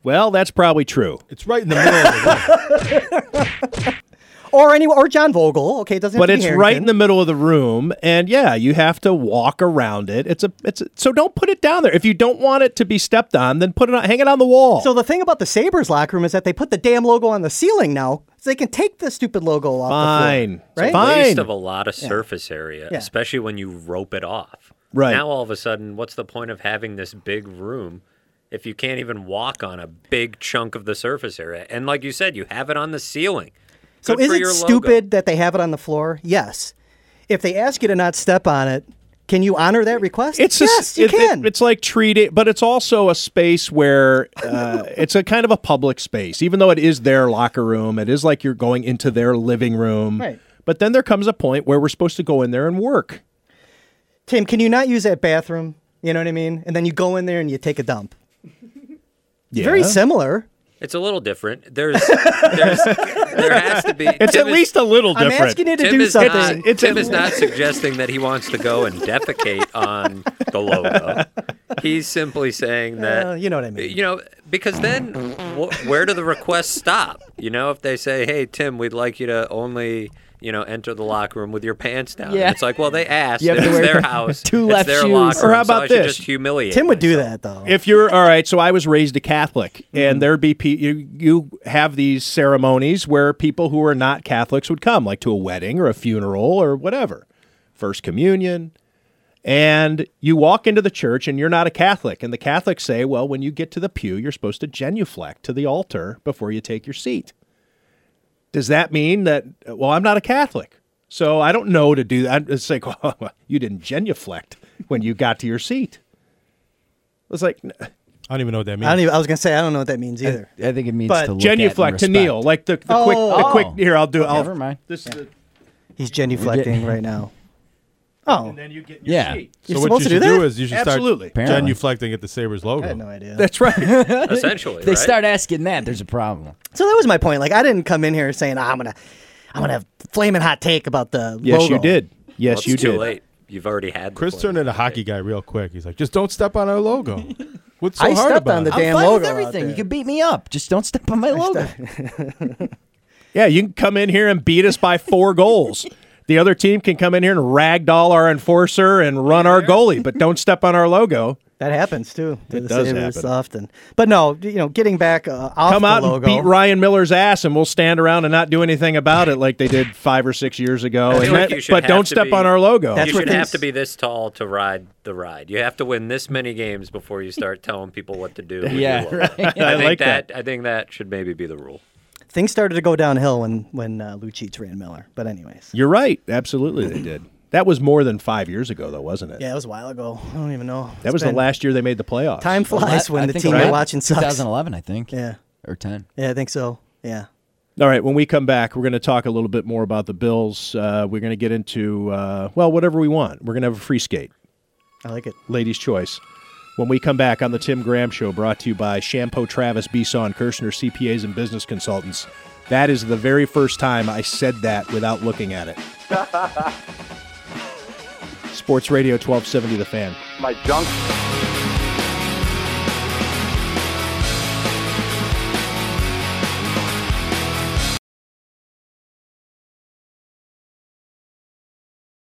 Well, that's probably true. It's right in the middle of the (laughs) Or any or John Vogel. Okay, it doesn't. But have to it's be right in the middle of the room, and yeah, you have to walk around it. It's a, it's a, so don't put it down there. If you don't want it to be stepped on, then put it on, hang it on the wall. So the thing about the Sabres locker room is that they put the damn logo on the ceiling now, so they can take the stupid logo off Fine. the floor. Right? Fine. waste of a lot of surface area, Yeah. especially when you rope it off. Right. Now all of a sudden, what's the point of having this big room if you can't even walk on a big chunk of the surface area? And like you said, you have it on the ceiling. So Good is it your logo. stupid that they have it on the floor? Yes. If they ask you to not step on it, can you honor that request? It's a- yes, you it- it- can. it's like treating, but it's also a space where uh, (laughs) it's a kind of a public space, even though it is their locker room. It is like you're going into their living room. Right. But then there comes a point where we're supposed to go in there and work. Tim, can you not use that bathroom? You know what I mean? And then you go in there and you take a dump. (laughs) It's Very similar. It's a little different. There's, there's there has to be. (laughs) It's Tim at least a little I'm different. asking you to Tim do is not- something. It's Tim at- is not (laughs) suggesting that he wants to go and defecate on the logo. He's simply saying that Uh, you know what I mean. You know, because then wh- where do the requests stop? You know, if they say, "Hey, Tim, we'd like you to only." You know, enter the locker room with your pants down. Yeah. It's like, well, they asked. (laughs) You have It's to wear their house. two it's left their shoes. locker Or room, how so about I this? just humiliate. Tim would do that though. If you're all right, so I was raised a Catholic, Mm-hmm. and there'd be pe- you, you have these ceremonies where people who are not Catholics would come, like to a wedding or a funeral or whatever, First Communion, and you walk into the church and you're not a Catholic, and the Catholics say, well, when you get to the pew, you're supposed to genuflect to the altar before you take your seat. Does that mean that? Well, I'm not a Catholic, so I don't know to do that. It's (laughs) like well, you didn't genuflect when you got to your seat. It's like I don't even know what that means. I don't even. I was gonna say I don't know what that means either. I think it means But to look genuflect at to kneel, like the, the Oh. quick, the quick. Oh. Here, I'll do. I'll, Never mind. This is the, He's genuflecting right now. Oh, and then you get Yeah. You're so what supposed you to should do do, that? is you should Absolutely. start Apparently. genuflecting at the Sabres logo. I had no idea. That's right. (laughs) Essentially, (laughs) They right? start asking that. There's a problem. So that was my point. Like I didn't come in here saying "Ah, I'm gonna, I'm gonna have flaming hot take about the yes, logo. you did. Yes, Well, it's you too did. late. You've already had. the Chris play. turned into a hockey guy real quick. He's like, just don't step on our logo. (laughs) What's so I hard stepped about on the it? I'm damn fine logo with out everything. there. You can beat me up. Just don't step on my logo. Yeah, you can come in here and beat us by four goals. The other team can come in here and ragdoll our enforcer and run our goalie, but don't step on our logo. (laughs) That happens too. to It the does happen. often. But no, you know, getting back uh, off Come the out logo. and beat Ryan Miller's ass, and we'll stand around and not do anything about it like they did five or six years ago. And like that- but don't step be- on our logo. That's you what should have to be this tall to ride the ride. You have to win this many games before you start telling people what to do. (laughs) Yeah, right. I, I think like that, that. I think that should maybe be the rule. Things started to go downhill when when uh, Lucic ran Miller. But anyways, You're right. Absolutely, they did. That was more than five years ago, though, wasn't it? yeah, it was a while ago. I don't even know. That It's was the last year they made the playoffs. Time flies when I the team it you're was watching sucks. 2011, I think. Yeah, Or 10. yeah, I think so. Yeah. All right, when we come back, we're going to talk a little bit more about the Bills. Uh, we're going to get into, uh, well, whatever we want. We're going to have a free skate, I like it. ladies' choice. When we come back on the Tim Graham Show, brought to you by Chiampou Travis Besaw, Kershner CPAs and Business Consultants. That is the very first time I said that without looking at it. (laughs) Sports Radio 1270, The Fan. My junk.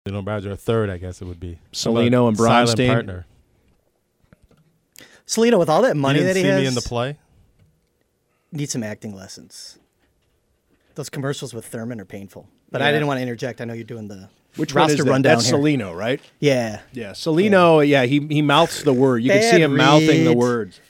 Cellino Badger, a third, I guess it would be. Cellino and Bronstein. Silent partner. Cellino, with all that money you that he see has, me in the play. needs some acting lessons. Those commercials with Thurman are painful. But I Yeah. one want to interject. I know you're doing the Which one roster is that? rundown That's here. Cellino, right? Yeah. Yeah, Cellino. Yeah, he he mouths the word. You can see Bad him mouthing the read. words.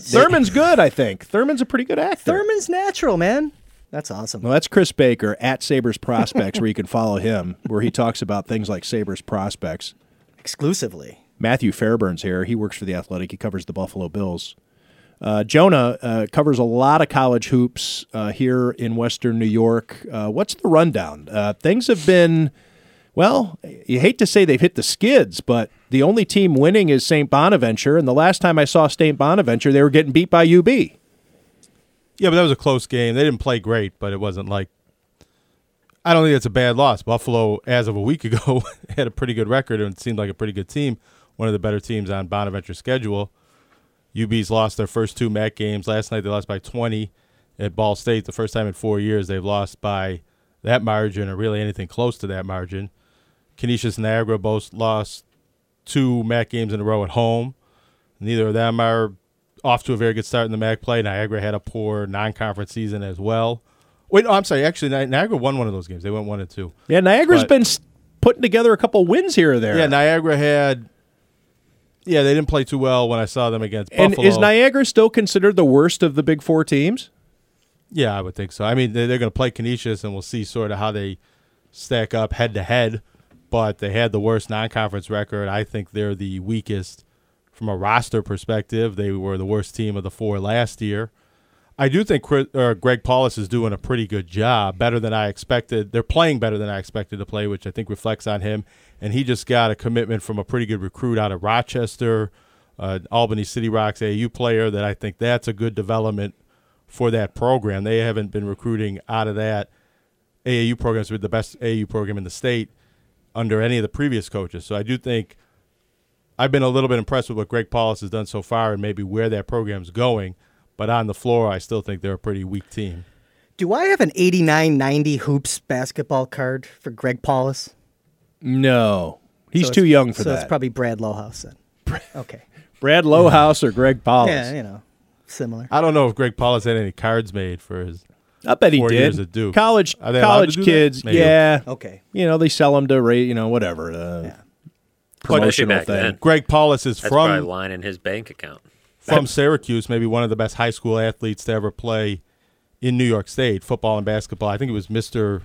Thurman's good, I think. Thurman's a pretty good actor. Thurman's natural, man. That's awesome. Well, that's Chris Baker at Sabres Prospects, where you can follow him, where he talks about things like Sabres Prospects. Exclusively. Matthew Fairburn's here. He works for the Athletic. He covers the Buffalo Bills. Uh, Jonah uh, covers a lot of college hoops uh, here in Western New York. Uh, what's the rundown? Uh, things have been, well, you hate to say they've hit the skids, but the only team winning is St. Bonaventure. And the last time I saw St. Bonaventure, they were getting beat by UB. Yeah, but that was a close game. They didn't play great, but it wasn't like. I don't think it's a bad loss. Buffalo, as of a week ago, (laughs) had a pretty good record and seemed like a pretty good team. One of the better teams on Bonaventure's schedule. UB's lost their first two MAC games. Last night they lost by 20 at Ball State. The first time in four years they've lost by that margin or really anything close to that margin. Canisius and Niagara both lost two MAC games in a row at home. Neither of them are off to a very good start in the MAC play. Niagara had a poor non-conference season as well. Wait, no, I'm sorry. Actually, Ni- Niagara won one of those games. They went one and two. Yeah, Niagara's But- been putting together a couple wins here or there. Yeah, Niagara had. Yeah, they didn't play too well when I saw them against and Buffalo. is Niagara still considered the worst of the big four teams? Yeah, I would think so. I mean, they're, they're going to play Canisius, and we'll see sort of how they stack up head to head. But they had the worst non-conference record. I think they're the weakest from a roster perspective. They were the worst team of the four last year. I do think Chris, uh, Greg Paulus is doing a pretty good job, better than I expected. They're playing better than I expected to play, which I think reflects on him. And he just got a commitment from a pretty good recruit out of Rochester, uh, Albany City Rocks AAU player. That I think that's a good development for that program. They haven't been recruiting out of that AAU programs with the best AAU program in the state under any of the previous coaches. So I do think I've been a little bit impressed with what Greg Paulus has done so far and maybe where that program's going. But on the floor, I still think they're a pretty weak team. Do I have an 89 90 hoops basketball card for Greg Paulus? No, he's So too young for so that. it's probably Brad Lohaus then. Okay. (laughs) Brad Lohaus or Greg Paulus? Yeah, you know, similar. I don't know if Greg Paulus had any cards made for his. I bet he four did. Years at Duke. College Are they allowed to college do kids, Maybe. yeah. Okay. You know, they sell them to rate, you know, whatever. Uh, promotional back thing. then. Greg Paulus is That's from probably lying in his bank account. From Syracuse, maybe one of the best high school athletes to ever play in New York State, football and basketball. I think it was Mister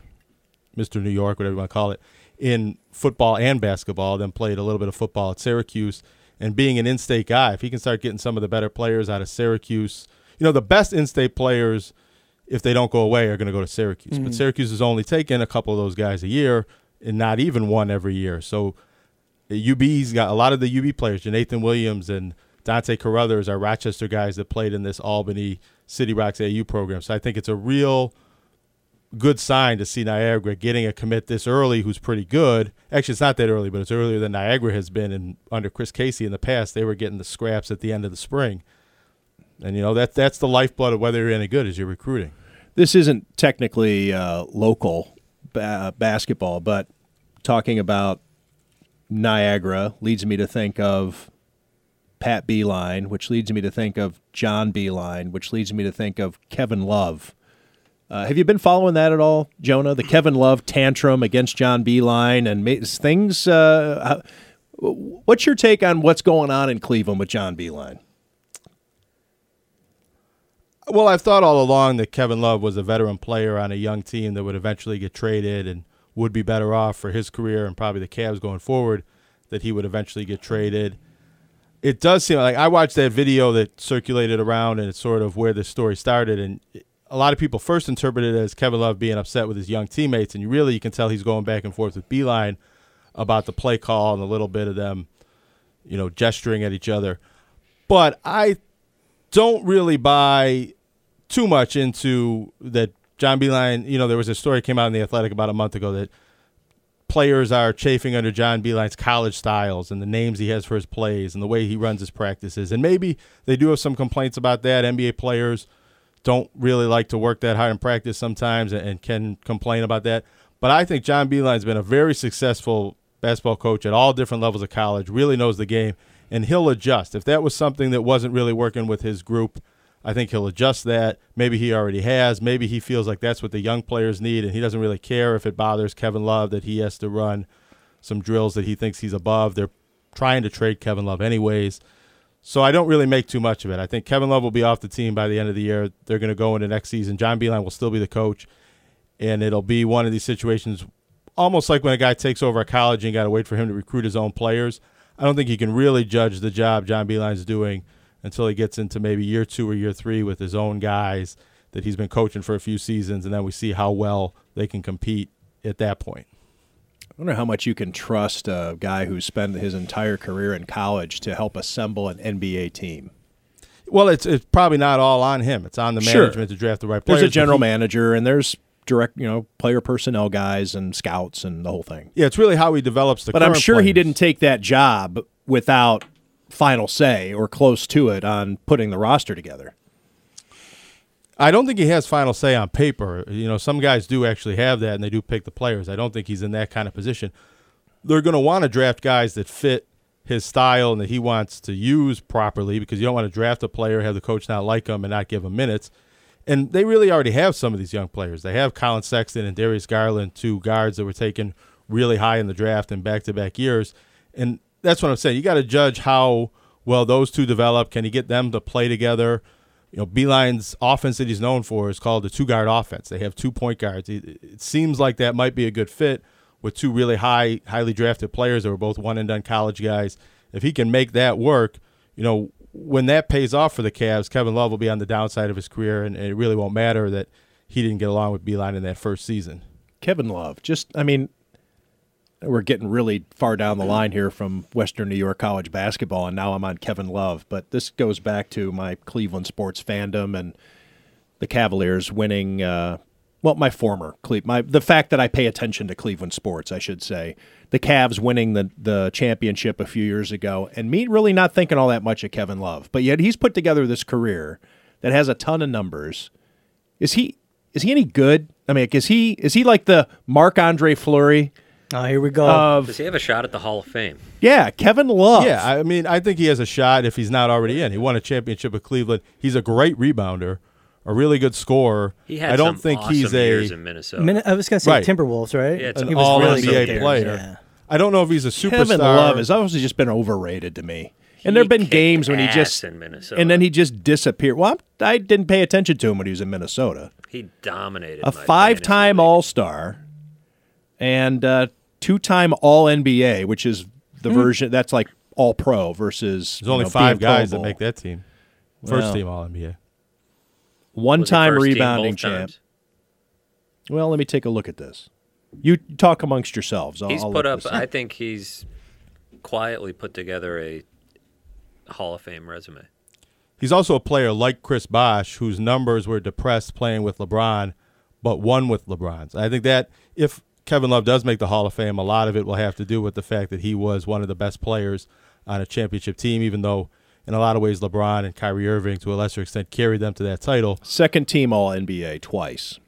Mister New York, whatever you want to call it, in football and basketball. Then played a little bit of football at Syracuse, and being an in-state guy, if he can start getting some of the better players out of Syracuse, you know, the best in-state players, if they don't go away, are going to go to Syracuse. But Mhm. Syracuse is only taking a couple of those guys a year, and not even one every year. So UB's got a lot of the UB players, Jeenathan Williams and Dontay Caruthers are Rochester guys that played in this Albany City Rocks AU program. So I think it's a real good sign to see Niagara getting a commit this early who's pretty good. Actually, it's not that early, but it's earlier than Niagara has been in under Chris Casey in the past. They were getting the scraps at the end of the spring. And you know that that's the lifeblood of whether you're any good is your recruiting. This isn't technically uh, local ba- basketball, but talking about Niagara leads me to think of Pat Beilein, which leads me to think of John Beilein, which leads me to think of Kevin Love. Uh, have you been following that at all, Jonah? The Kevin Love tantrum against John Beilein and things. Uh, what's your take on what's going on in Cleveland with John Beilein? Well, I've thought all along that Kevin Love was a veteran player on a young team that would eventually get traded and would be better off for his career and probably the Cavs going forward, that he would eventually get traded. It does seem like I watched that video that circulated around and it's sort of where the story started. And a lot of people first interpreted it as Kevin Love being upset with his young teammates. And you really, you can tell he's going back and forth with Beilein about the play call and a little bit of them, you know, gesturing at each other. But I don't really buy too much into that John Beilein, you know, there was a story came out in the Athletic about a month ago that players are chafing under John Beilein's college styles and the names he has for his plays and the way he runs his practices. And maybe they do have some complaints about that. NBA players don't really like to work that hard in practice sometimes and, and can complain about that. But I think John Beilein's been a very successful basketball coach at all different levels of college, really knows the game, and he'll adjust. If that was something that wasn't really working with his group, I think he'll adjust that. Maybe he already has. Maybe he feels like that's what the young players need, and he doesn't really care if it bothers Kevin Love that he has to run some drills that he thinks he's above. They're trying to trade Kevin Love anyways. So I don't really make too much of it. I think Kevin Love will be off the team by the end of the year. They're going to go into next season. John Beilein will still be the coach, and it'll be one of these situations almost like when a guy takes over a college and got to wait for him to recruit his own players. I don't think you can really judge the job John Beilein's doing until he gets into maybe year two or year three with his own guys that he's been coaching for a few seasons, and then we see how well they can compete at that point. I wonder how much you can trust a guy who spent his entire career in college to help assemble an NBA team. Well, it's it's probably not all on him. It's on the Sure. management to draft the right players. There's a general he- manager, and there's direct, you know, player personnel guys and scouts and the whole thing. Yeah, it's really how he develops the. but I'm sure he didn't take that job without final say or close to it on putting the roster together. I don't think he has final say on paper. You know, some guys do actually have that, and they do pick the players. I don't think he's in that kind of position. They're going to want to draft guys that fit his style and that he wants to use properly because you don't want to draft a player, have the coach not like him, and not give him minutes. And they really already have some of these young players. They have Collin Sexton and Darius Garland, two guards that were taken really high in the draft in back to back years. And that's what I'm saying. You got to judge how well those two develop. Can you get them to play together? You know, Beilein's offense that he's known for is called the two guard offense. They have two point guards. It, seems like that might be a good fit with two really high, highly drafted players that were both one and done college guys. If he can make that work, you know, when that pays off for the Cavs, Kevin Love will be on the downside of his career, and, and it really won't matter that he didn't get along with Beilein in that first season. Kevin Love, just I mean, we're getting really far down the line here from Western New York college basketball, and now I'm on Kevin Love. But this goes back to my Cleveland sports fandom and the Cavaliers winning. Uh, well, my former Cle- my the fact that I pay attention to Cleveland sports, I should say, the Cavs winning the the championship a few years ago, and me really not thinking all that much of Kevin Love, but yet he's put together this career that has a ton of numbers. Is he is he any good? I mean, is he is he like the Marc Andre Fleury? Oh, here we go. Of Does he have a shot at the Hall of Fame? yeah, Kevin Love. Yeah, I mean, I think he has a shot if he's not already in. He won a championship with Cleveland. He's a great rebounder, a really good scorer. He had I don't some think awesome he's a years in Minnesota. Min- I was going to say Right. Timberwolves, right? Yeah, an he was all really NBA good there. player. Yeah. I don't know if he's a superstar. Kevin Love has obviously just been overrated to me. And there have been kicked games when he ass just in Minnesota. and then he just disappeared. Well, I'm- I didn't pay attention to him when he was in Minnesota. He dominated. A my five-time All-Star and uh, two-time All NBA, which is the Hmm. version that's like All Pro versus. There's only know, five guys that make that team. First Well, team All NBA. One-time Was he first team rebounding champ. times? Well, let me take a look at this. You talk amongst yourselves. I'll, He's I'll put up. I think he's quietly put together a Hall of Fame resume. He's also a player like Chris Bosh, whose numbers were depressed playing with LeBron, but won with LeBron's. I think that if Kevin Love does make the Hall of Fame, a lot of it will have to do with the fact that he was one of the best players on a championship team, even though in a lot of ways LeBron and Kyrie Irving, to a lesser extent, carried them to that title. Second team All NBA twice.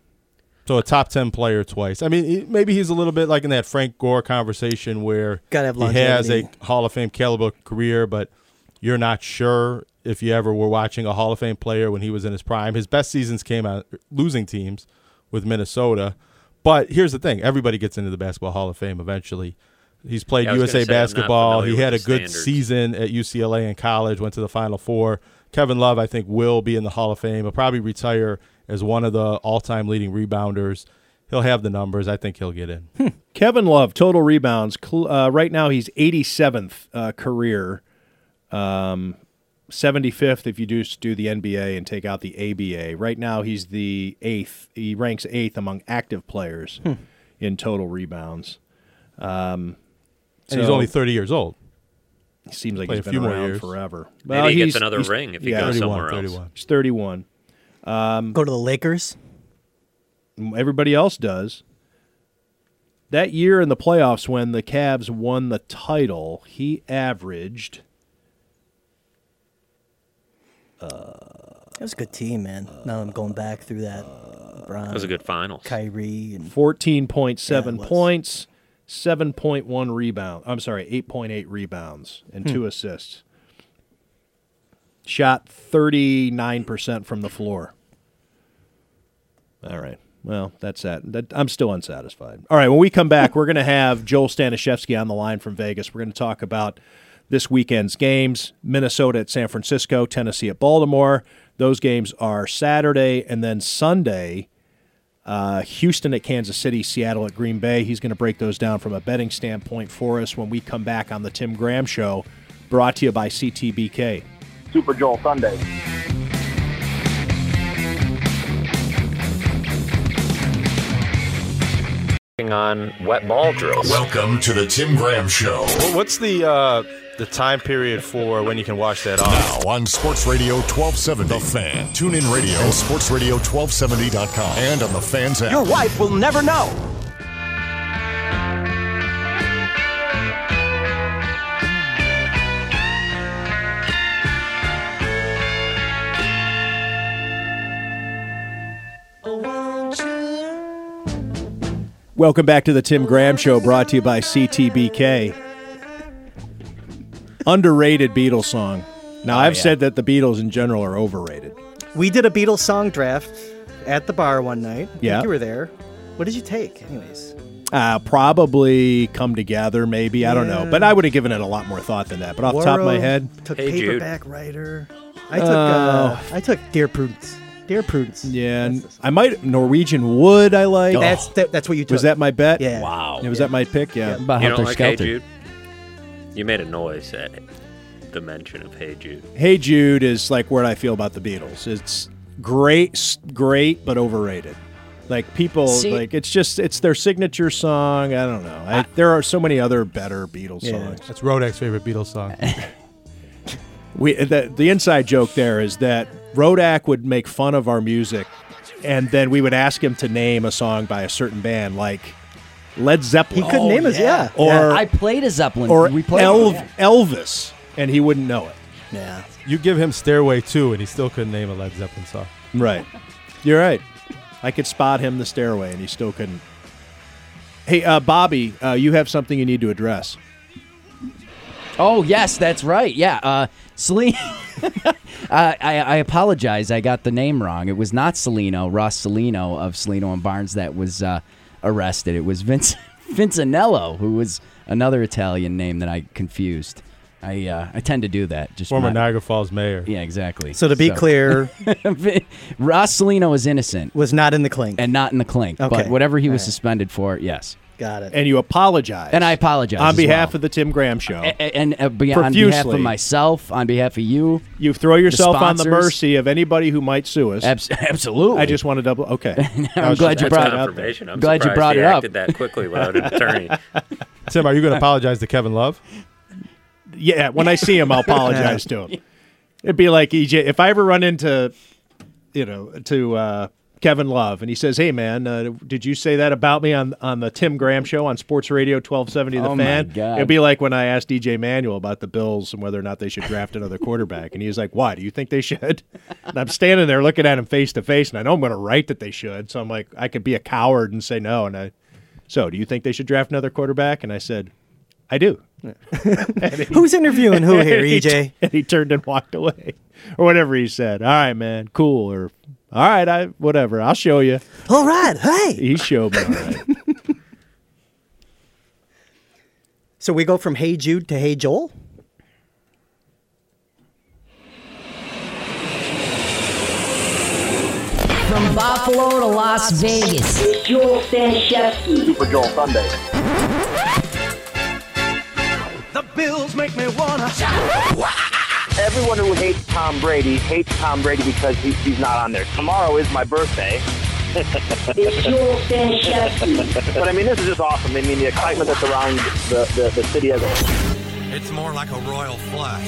So a top 10 player twice. I mean, maybe he's a little bit like in that Frank Gore conversation where Gotta have he has a. Hall of Fame caliber career, but you're not sure if you ever were watching a Hall of Fame player when he was in his prime. His best seasons came out losing teams with Minnesota. But here's the thing everybody gets into the Basketball Hall of Fame eventually. He's played Yeah, USA say, basketball. He had a good standards. season at UCLA in college, went to the Final Four. Kevin Love, I think, will be in the Hall of Fame. He'll probably retire as one of the all time leading rebounders. He'll have the numbers. I think he'll get in. Kevin Love, total rebounds. Uh, right now, he's 87th uh, career, um, 75th if you do do the NBA and take out the ABA. Right now, he's the eighth. He ranks eighth among active players Hmm. in total rebounds. Um, And he's only 30 years old. He seems like Play he's a been few more around years. forever. Maybe he gets another ring if he yeah, goes 31, somewhere else. 31. He's 31. Um, Go to the Lakers. everybody else does. That year in the playoffs when the Cavs won the title, he averaged That was a good team, man. now I'm going back through that. LeBron, That was a good finals. Kyrie and 14.7 Yeah, points, 7.1 rebound. I'm sorry, 8.8 rebounds and Hmm. two assists. Shot 39% from the floor. All right. Well, that's that. that. I'm still unsatisfied. All right. When we come back, we're going to have Joel Stanishevsky on the line from Vegas. We're going to talk about this weekend's games Minnesota at San Francisco, Tennessee at Baltimore. Those games are Saturday and then Sunday. Uh, Houston at Kansas City, Seattle at Green Bay. He's going to break those down from a betting standpoint for us when we come back on the Tim Graham Show, brought to you by CTBK. Super Joel Sunday. On wet ball drills. Welcome to the Tim Graham Show. Well, what's the uh, the time period for when you can watch that off? Now on Sports Radio 1270. The Fan. Tune in radio and sportsradio1270.com and on the Fans app. Your wife will never know. Welcome back to the Tim Graham Show, brought to you by CTBK. Underrated Beatles song. Now, I've yeah. said that the Beatles in general are overrated. we did a Beatles song draft at the bar one night. I think Yeah. you were there. What did you take, anyways? Uh, probably come together, maybe. I don't know. But I would have given it a lot more thought than that. But off the top of my head, took Hey, Jude. paperback writer. I took uh, I took Dear Prudence. Dear Prudence. yeah, I might Norwegian Wood. I like. That's that, that's what you took. was that my bet? Yeah. Wow. Was that my pick? Yeah. About You don't Helter like Hey Jude? You made a noise. At, the mention of Hey Jude. Hey Jude is like where I feel about the Beatles. It's great, great, but overrated. Like people, See- like it's just it's their signature song. I don't know. I, there are so many other better Beatles songs. That's Rodak's favorite Beatles song. (laughs) We the, the inside joke there is that Rodak would make fun of our music, and then we would ask him to name a song by a certain band, like Led Zeppelin. He couldn't name us, yeah. Or Yeah, I played a Zeppelin. or we played Elv- Elvis, and he wouldn't know it. Yeah. You give him Stairway 2, and he still couldn't name a Led Zeppelin song. Right. You're right. I could spot him the stairway, and he still couldn't. Hey, uh, Bobby, uh, you have something you need to address. Oh yes, that's right. Yeah, uh, Celine. (laughs) uh, I, I apologize. I got the name wrong. It was not Cellino, Ross Cellino of Cellino and Barnes that was uh, arrested. It was Vince (laughs) Vince Anello, who was another Italian name that I confused. I uh, I tend to do that. Just Former not- Niagara Falls mayor. Yeah, exactly. So to be (laughs) clear, Ross Cellino is innocent was not in the clink and not in the clink. Okay. But whatever he was All right. suspended for, yes. Got it. And you apologize. And I apologize on behalf well. of the Tim Graham Show. A- a- and uh, be- on behalf of myself, on behalf of you, You throw yourself on the mercy of anybody who might sue us. Abs- (laughs) absolutely. I just want to double. Okay. (laughs) I'm glad you brought it up. I'm glad you brought he it up. acted that quickly without an attorney. (laughs) Tim, are you going to apologize to Kevin Love? Yeah, when I see him, I'll apologize to him. It'd be like EJ. If I ever run into, you know, to uh, Kevin Love, and he says, "Hey, man, uh, did you say that about me on on the Tim Graham show on Sports Radio 1270 The Oh, Fan?" It'd be like when I asked EJ Manuel about the Bills and whether or not they should draft another quarterback, and he's like, "Why? Do you think they should?" (laughs) And I'm standing there looking at him face to face, and I know I'm going to write that they should. So I'm like, I could be a coward and say no. And I, so do you think they should draft another quarterback? And I said, I do. (laughs) Who's interviewing who (laughs) here, And he- EJ? And he turned and walked away, or whatever he said. All right, man, cool, or all right, I whatever. I'll show you. All right, hey. He showed me. All right. (laughs) So we go from Hey Jude to Hey Joel. From Buffalo to Las Vegas. It's Joel Stanishevsky. Super Joel Sunday. The Bills make me wanna. Everyone who hates Tom Brady hates Tom Brady because he, he's not on there. Tomorrow is my birthday. (laughs) It's Joel Stanishevsky. but I mean, this is just awesome. I mean, the excitement that's around the, the, the city as a whole. It's more like a royal flush.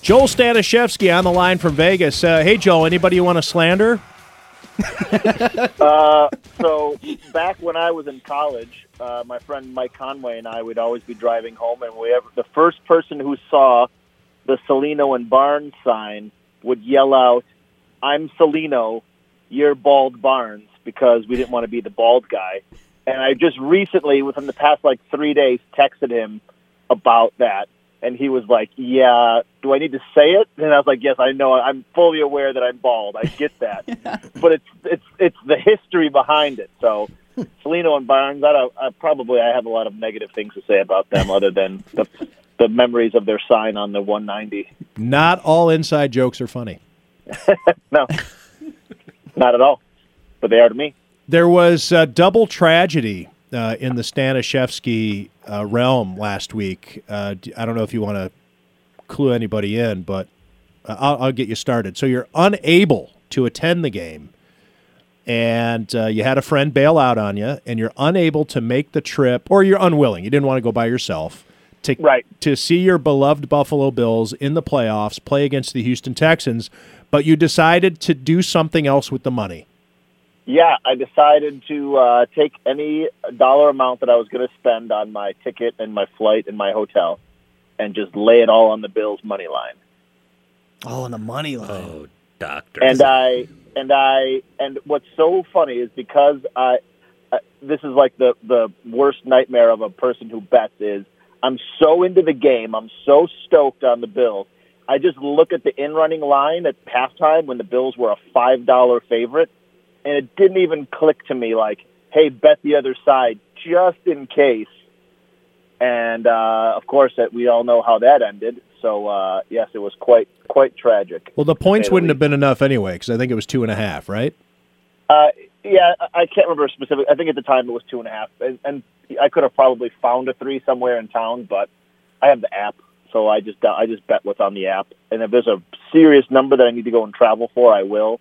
Joel Stanishevsky on the line from Vegas. Uh, hey, Joel, anybody you want to slander? (laughs) Uh, so back when I was in college, uh, my friend Mike Conway and I would always be driving home, and we ever, the first person who saw the Cellino and Barnes sign would yell out, "I'm Cellino, you're Bald Barnes," because we didn't want to be the bald guy. And I just recently, within the past like three days, texted him about that, and he was like, "Yeah, do I need to say it?" And I was like, "Yes, I know. I'm fully aware that I'm bald. I get that, (laughs) but it's it's it's the history behind it." So, Cellino and Barnes, I, don't, I probably I have a lot of negative things to say about them, other than the the memories of their sign on the 190. Not all inside jokes are funny. (laughs) No, not at all, but they are to me. There was uh, double tragedy uh, in the Stanishevsky uh, realm last week. Uh, I don't know if you want to clue anybody in, but uh, I'll, I'll get you started. So you're unable to attend the game, and uh, you had a friend bail out on you, and you're unable to make the trip, or you're unwilling. You didn't want to go by yourself. To, right. to see your beloved Buffalo Bills in the playoffs play against the Houston Texans, but you decided to do something else with the money. Yeah, I decided to uh, take any dollar amount that I was going to spend on my ticket and my flight and my hotel, and just lay it all on the Bills money line. Oh, on the money line. Oh, doctor. and I and I and what's so funny is because I, I this is like the the worst nightmare of a person who bets is I'm so into the game, I'm so stoked on the Bills. I just look at the in running line at halftime when the Bills were a five dollar favorite, and it didn't even click to me like, hey, bet the other side just in case. And uh, of course, that we all know how that ended. So uh, yes, it was quite quite tragic. Well, the points wouldn't have been enough anyway, because I think it was two and a half, right? Uh, yeah, I- can't remember specific. I think at the time it was two and a half, and, and I could have probably found a three somewhere in town, but I have the app, so I just I just bet what's on the app. And if there's a serious number that I need to go and travel for, I will.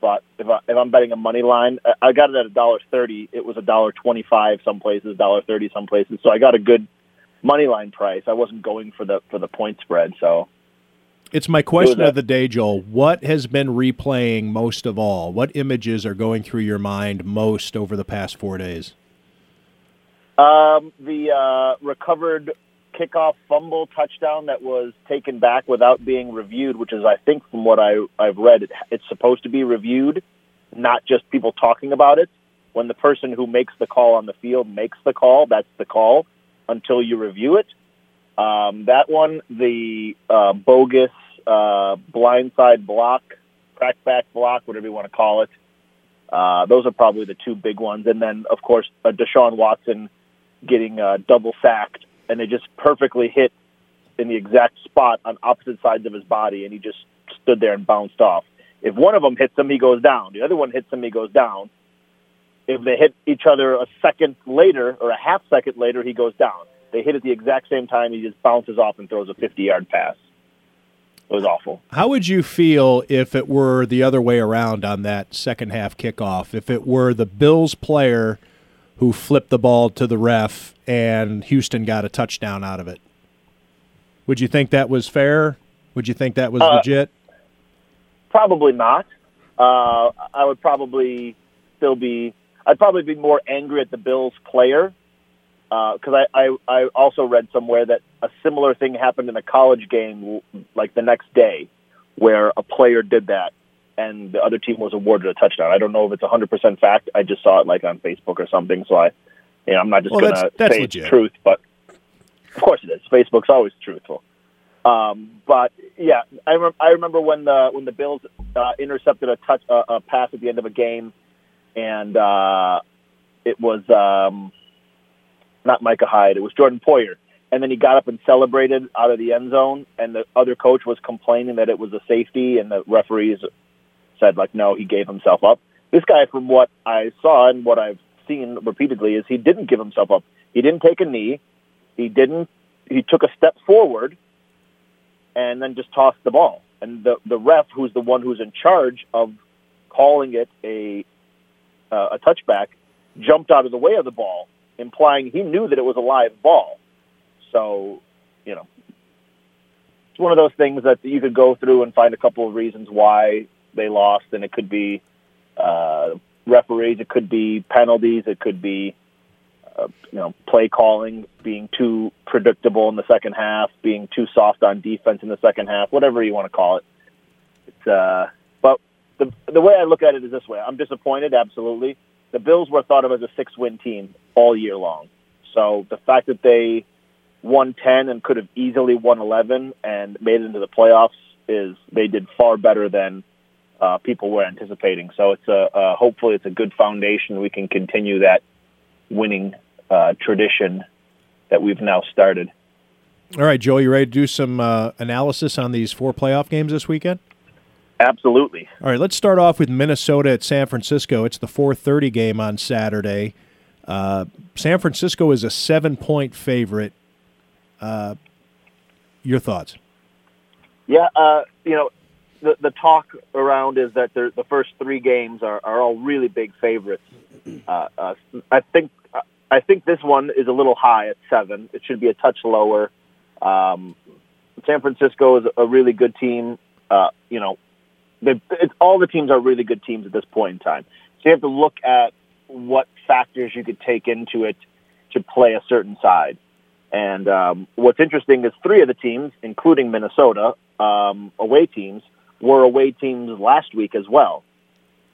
But if I, if I'm betting a money line, I- I got it at a dollar thirty. It was a dollar twenty five some places, dollar thirty some places. So I got a good money line price. I wasn't going for the for the point spread. So It's my question of the day, Joel. What has been replaying most of all? What images are going through your mind most over the past four days? Um, the uh, recovered kickoff fumble touchdown that was taken back without being reviewed, which is, I think, from what I, I've read, it, it's supposed to be reviewed, not just people talking about it. When the person who makes the call on the field makes the call, that's the call until you review it. Um, that one, the uh, bogus uh, blindside block, crackback block, whatever you want to call it. Uh, those are probably the two big ones. And then, of course, uh, Deshaun Watson getting uh, double sacked, and they just perfectly hit in the exact spot on opposite sides of his body, and he just stood there and bounced off. If one of them hits him, he goes down. The other one hits him, he goes down. If they hit each other a second later or a half second later, he goes down. They hit at the exact same time, he just bounces off and throws a 50 yard pass. It was awful. How would you feel if it were the other way around on that second half kickoff? If it were the Bills player who flipped the ball to the ref and Houston got a touchdown out of it? Would you think that was fair? Would you think that was Uh, legit? Probably not. Uh, I would probably still be. I'd probably be more angry at the Bills player because I, I I also read somewhere that a similar thing happened in a college game like the next day, where a player did that and the other team was awarded a touchdown. I don't know if it's 100% fact. I just saw it like on Facebook or something, so I, you know, I'm not just Well, going to say legit. truth, but of course it is. Facebook's always truthful. Um, but yeah, I, rem- I remember when the when the Bills uh, intercepted a touch uh, a pass at the end of a game, and uh, it was um, not Micah Hyde, it was Jordan Poyer, and then he got up and celebrated out of the end zone, and the other coach was complaining that it was a safety, and the referees said like, no, he gave himself up. This guy, from what I saw and what I've seen repeatedly, is he didn't give himself up. He didn't take a knee. He didn't. He took a step forward and then just tossed the ball. And the the ref, who's the one who's in charge of calling it a uh, a touchback, jumped out of the way of the ball, implying he knew that it was a live ball. So, you know, it's one of those things that you could go through and find a couple of reasons why they lost, and it could be uh, referees, it could be penalties, it could be uh, you know play calling being too predictable in the second half, being too soft on defense in the second half, whatever you want to call it. It's uh, the the way I look at it is this way: I'm disappointed, absolutely. The Bills were thought of as a six win team all year long, so the fact that they won 10 and could have easily won 11 and made it into the playoffs is they did far better than uh, people were anticipating. So it's a uh, hopefully it's a good foundation. We can continue that winning uh, tradition that we've now started. All right, Joel, you ready to do some uh, analysis on these four playoff games this weekend? Absolutely. All right, let's start off with Minnesota at San Francisco. It's the 4:30 game on Saturday. Uh, San Francisco is a seven-point favorite. Uh, your thoughts? Yeah, uh, you know, the the talk around is that the the first three games are, are all really big favorites. Uh, uh, I think I think this one is a little high at seven. It should be a touch lower. Um, San Francisco is a really good team. Uh, you know, all the teams are really good teams at this point in time. So you have to look at what factors you could take into it to play a certain side. And um, what's interesting is three of the teams, including Minnesota, um, away teams, were away teams last week as well.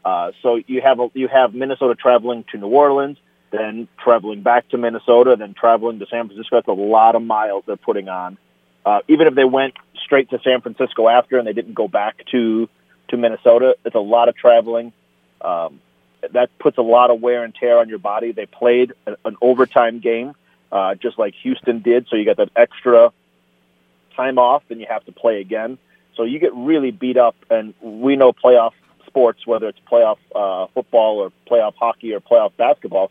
Uh, so you have a, you have Minnesota traveling to New Orleans, then traveling back to Minnesota, then traveling to San Francisco. That's a lot of miles they're putting on. Uh, even if they went straight to San Francisco after and they didn't go back to to Minnesota, it's a lot of traveling. Um, that puts a lot of wear and tear on your body. They played a- an overtime game, uh, just like Houston did, so you got that extra time off, and you have to play again. So you get really beat up, and we know playoff sports, whether it's playoff uh, football or playoff hockey or playoff basketball,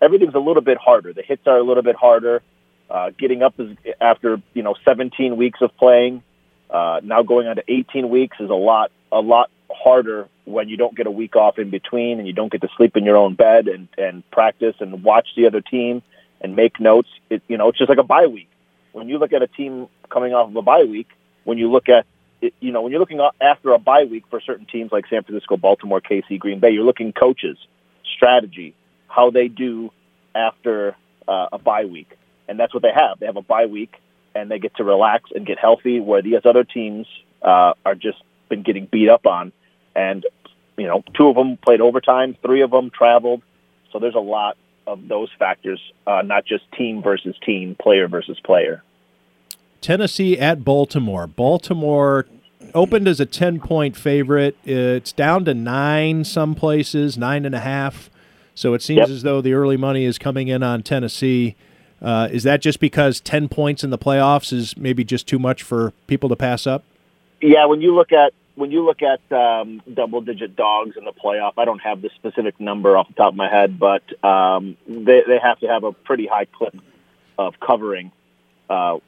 everything's a little bit harder. The hits are a little bit harder. Uh, getting up is after you know 17 weeks of playing. Uh, now going on to 18 weeks is a lot a lot harder when you don't get a week off in between and you don't get to sleep in your own bed and and practice and watch the other team and make notes. It, you know, it's just like a bye week. When you look at a team coming off of a bye week, when you look at you know when you're looking after a bye week for certain teams like San Francisco, Baltimore, KC, Green Bay, you're looking coaches, strategy, how they do after uh, a bye week, and that's what they have. They have a bye week and they get to relax and get healthy, where these other teams uh, are just been getting beat up on. And you know, two of them played overtime, three of them traveled. So there's a lot of those factors, uh, not just team versus team, player versus player. Tennessee at Baltimore. Baltimore opened as a 10 point favorite. It's down to nine some places, nine and a half. So it seems Yep. as though the early money is coming in on Tennessee. Uh, is that just because 10 points in the playoffs is maybe just too much for people to pass up? Yeah, when you look at when you look at um, double digit dogs in the playoff, I don't have the specific number off the top of my head, but um, they they have to have a pretty high clip of covering. Uh,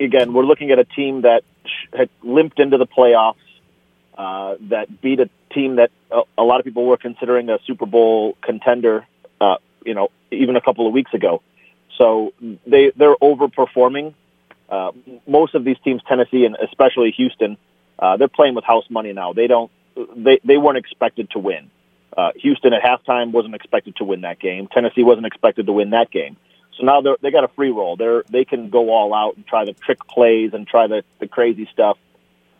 again, we're looking at a team that had limped into the playoffs, uh, that beat a team that a, a lot of people were considering a Super Bowl contender. Uh, you know, even a couple of weeks ago. So they they're overperforming. Uh, most of these teams, Tennessee and especially Houston, uh, they're playing with house money now. They don't they they weren't expected to win. Uh, Houston at halftime wasn't expected to win that game. Tennessee wasn't expected to win that game. So now they they got a free roll. They're they can go all out and try the trick plays and try the the crazy stuff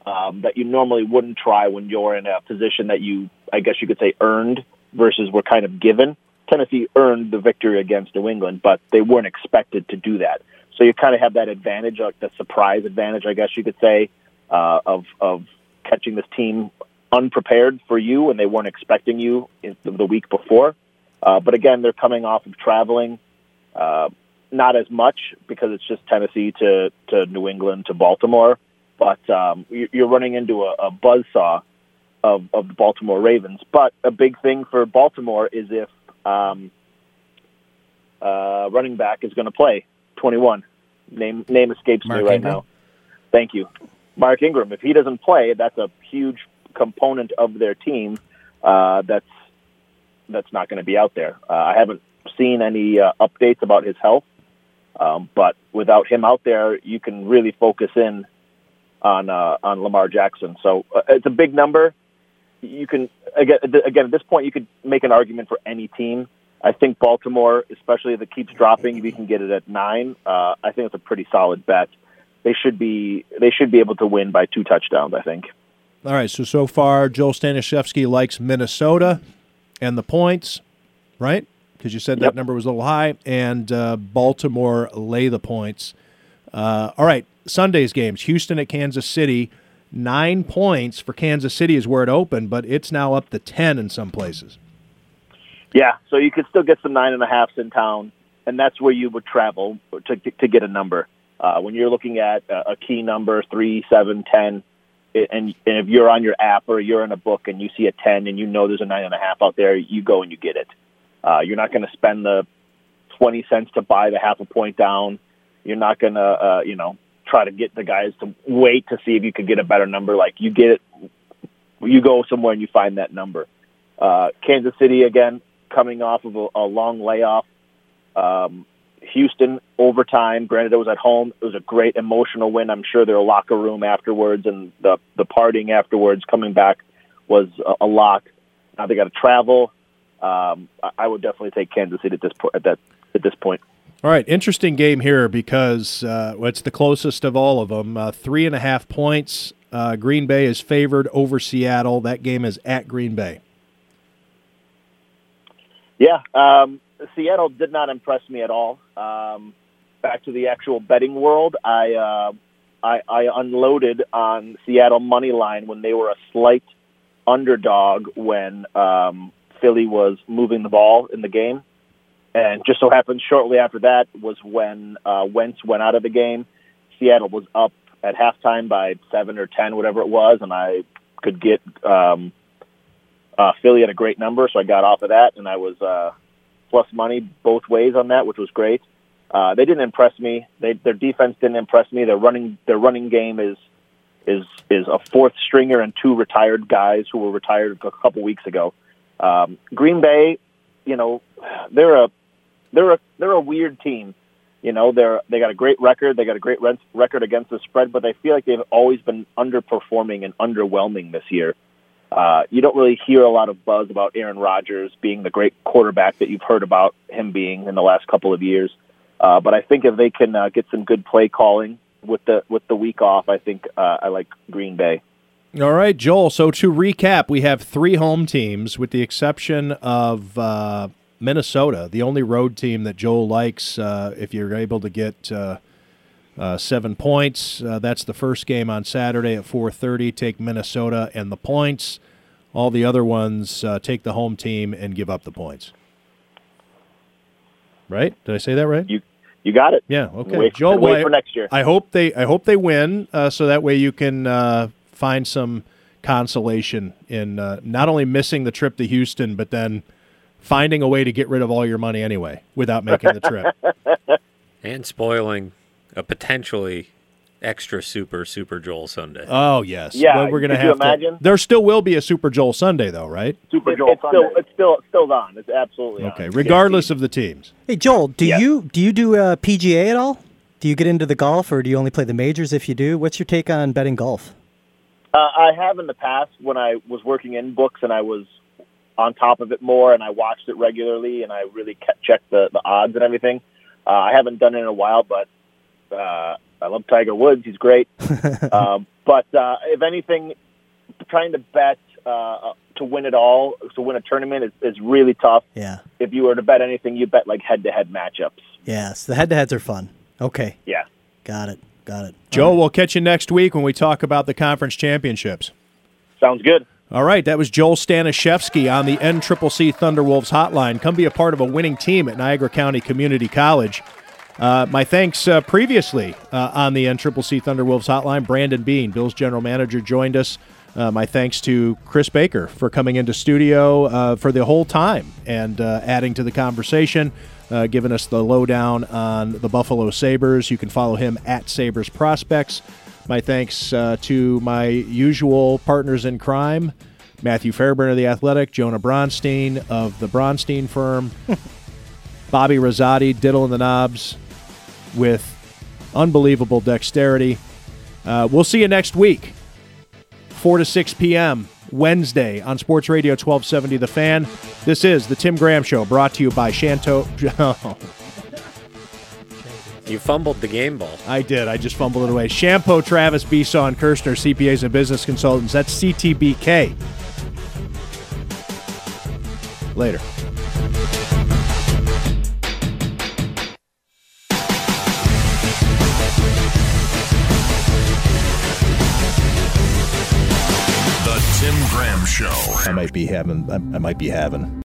um, that you normally wouldn't try when you're in a position that you I guess you could say earned versus were kind of given. Tennessee earned the victory against New England, but they weren't expected to do that. So you kind of have that advantage, like the surprise advantage, I guess you could say, uh, of of catching this team unprepared for you, and they weren't expecting you in the, the week before. Uh, but again, they're coming off of traveling, uh, not as much because it's just Tennessee to to New England to Baltimore. But um, you- you're running into a, a buzzsaw of, of the Baltimore Ravens. But a big thing for Baltimore is if um, uh, running back is going to play 21. Name name escapes Mark me right Ingram? now. Thank you, Mark Ingram. If he doesn't play, that's a huge component of their team. Uh, that's that's not going to be out there. Uh, I haven't seen any uh, updates about his health, um, but without him out there, you can really focus in on uh, on Lamar Jackson. So uh, it's a big number. You can again again at this point you could make an argument for any team. I think Baltimore, especially if it keeps dropping, if you can get it at nine, uh, I think it's a pretty solid bet. They should be they should be able to win by two touchdowns. I think. All right, so so far, Joel Stanishevsky likes Minnesota and the points, right? Because you said that number was a little high, and uh, Baltimore lay the points. Uh, all right, Sunday's games: Houston at Kansas City. Nine points for Kansas City is where it opened, but it's now up to ten in some places. Yeah, so you could still get some nine and a halfs in town, and that's where you would travel to to get a number. Uh, when you're looking at a, a key number, three, seven, ten, and, and if you're on your app or you're in a book and you see a ten and you know there's a nine and a half out there, you go and you get it. Uh, you're not going to spend the twenty cents to buy the half a point down. You're not going to, uh, you know, try to get the guys to wait to see if you could get a better number. Like you get it, you go somewhere and you find that number. Uh, Kansas City again coming off of a, a long layoff. Um, Houston overtime. Granted, it was at home. It was a great emotional win. I'm sure their locker room afterwards and the the partying afterwards, coming back, was a, a lot. Now they got to travel. Um, I, would definitely take Kansas City at this point. At that at this point. All right, interesting game here because uh, it's the closest of all of them. Uh, three and a half points. Uh, Green Bay is favored over Seattle. That game is at Green Bay. Yeah, um, Seattle did not impress me at all. Um, back to the actual betting world, I, uh, I I unloaded on Seattle money line when they were a slight underdog when um, Philly was moving the ball in the game, and just so happened shortly after that was when uh, Wentz went out of the game. Seattle was up at halftime by seven or ten, whatever it was, and I could get um, uh, Philly at a great number, so I got off of that, and I was uh, plus money both ways on that, which was great. Uh, they didn't impress me. They, their defense didn't impress me. Their running their running game is is is a fourth stringer and two retired guys who were retired a couple weeks ago. Um, Green Bay, you know, they're a they're a they're a weird team. You know, they're they got a great record. They got a great record against the spread, but they feel like they've always been underperforming and underwhelming this year. Uh, you don't really hear a lot of buzz about Aaron Rodgers being the great quarterback that you've heard about him being in the last couple of years. Uh, but I think if they can uh, get some good play calling with the with the week off, I think uh, I like Green Bay. All right, Joel. So to recap, we have three home teams, with the exception of uh, Minnesota, the only road team that Joel likes. Uh, if you're able to get uh, uh, seven points, uh, that's the first game on Saturday at 4:30. Take Minnesota and the points. All the other ones uh, take the home team and give up the points. Right? Did I say that right? You you got it. Yeah. Okay. Wait, Joel, wait well, I- for next year. I hope they I hope they win, uh, so that way you can uh, find some consolation in uh, not only missing the trip to Houston, but then finding a way to get rid of all your money anyway without making the trip. (laughs) and spoiling a potentially extra super Super Joel Sunday. Oh yes. Yeah, Well, we're gonna could you have to- imagine? There still will be a Super Joel Sunday, though, right? Super it's, it's still it's still it's still on. It's absolutely Okay. on. Regardless of the teams. Hey Joel, do you do you do uh, PGA at all? Do you get into the golf, or do you only play the majors? If you do, what's your take on betting golf? Uh, I have in the past when I was working in books and I was on top of it more and I watched it regularly and I really kept, checked the, the odds and everything. Uh, I haven't done it in a while, but uh, I love Tiger Woods. He's great. (laughs) um, but uh, if anything, trying to bet uh, to win it all, to win a tournament is, is really tough. Yeah. If you were to bet anything, you bet like head-to-head matchups. Yes, the head-to-heads are fun. Okay, Yeah. got it, got it. Joe, we'll catch you next week when we talk about the conference championships. Sounds good. All right, that was Joel Stanishevsky on the NCCC Thunderwolves hotline. Come be a part of a winning team at Niagara County Community College. Uh, my thanks uh, previously uh, on the NCCC Thunderwolves hotline. Brandon Beane, Bill's general manager, joined us. Uh, my thanks to Chris Baker for coming into studio uh, for the whole time and uh, adding to the conversation, giving us the lowdown on the Buffalo Sabres. You can follow him at Sabres Prospects. My thanks to my usual partners in crime, Matthew Fairburn of The Athletic, Jonah Bronstein of the Bronstein Firm, (laughs) Bobby Rosati, Diddle and the Knobs, with unbelievable dexterity. Uh, we'll see you next week, 4 to 6 p.m. Wednesday on Sports Radio 1270 The Fan. This is The Tim Graham Show, brought to you by Shanto. (laughs) You fumbled the game ball. I did. I just fumbled it away. Chiampou, Travis, Besaw, and Kershner, CPAs and business consultants. That's CTBK. Later. Graham Show. I might be having. I, I might be having.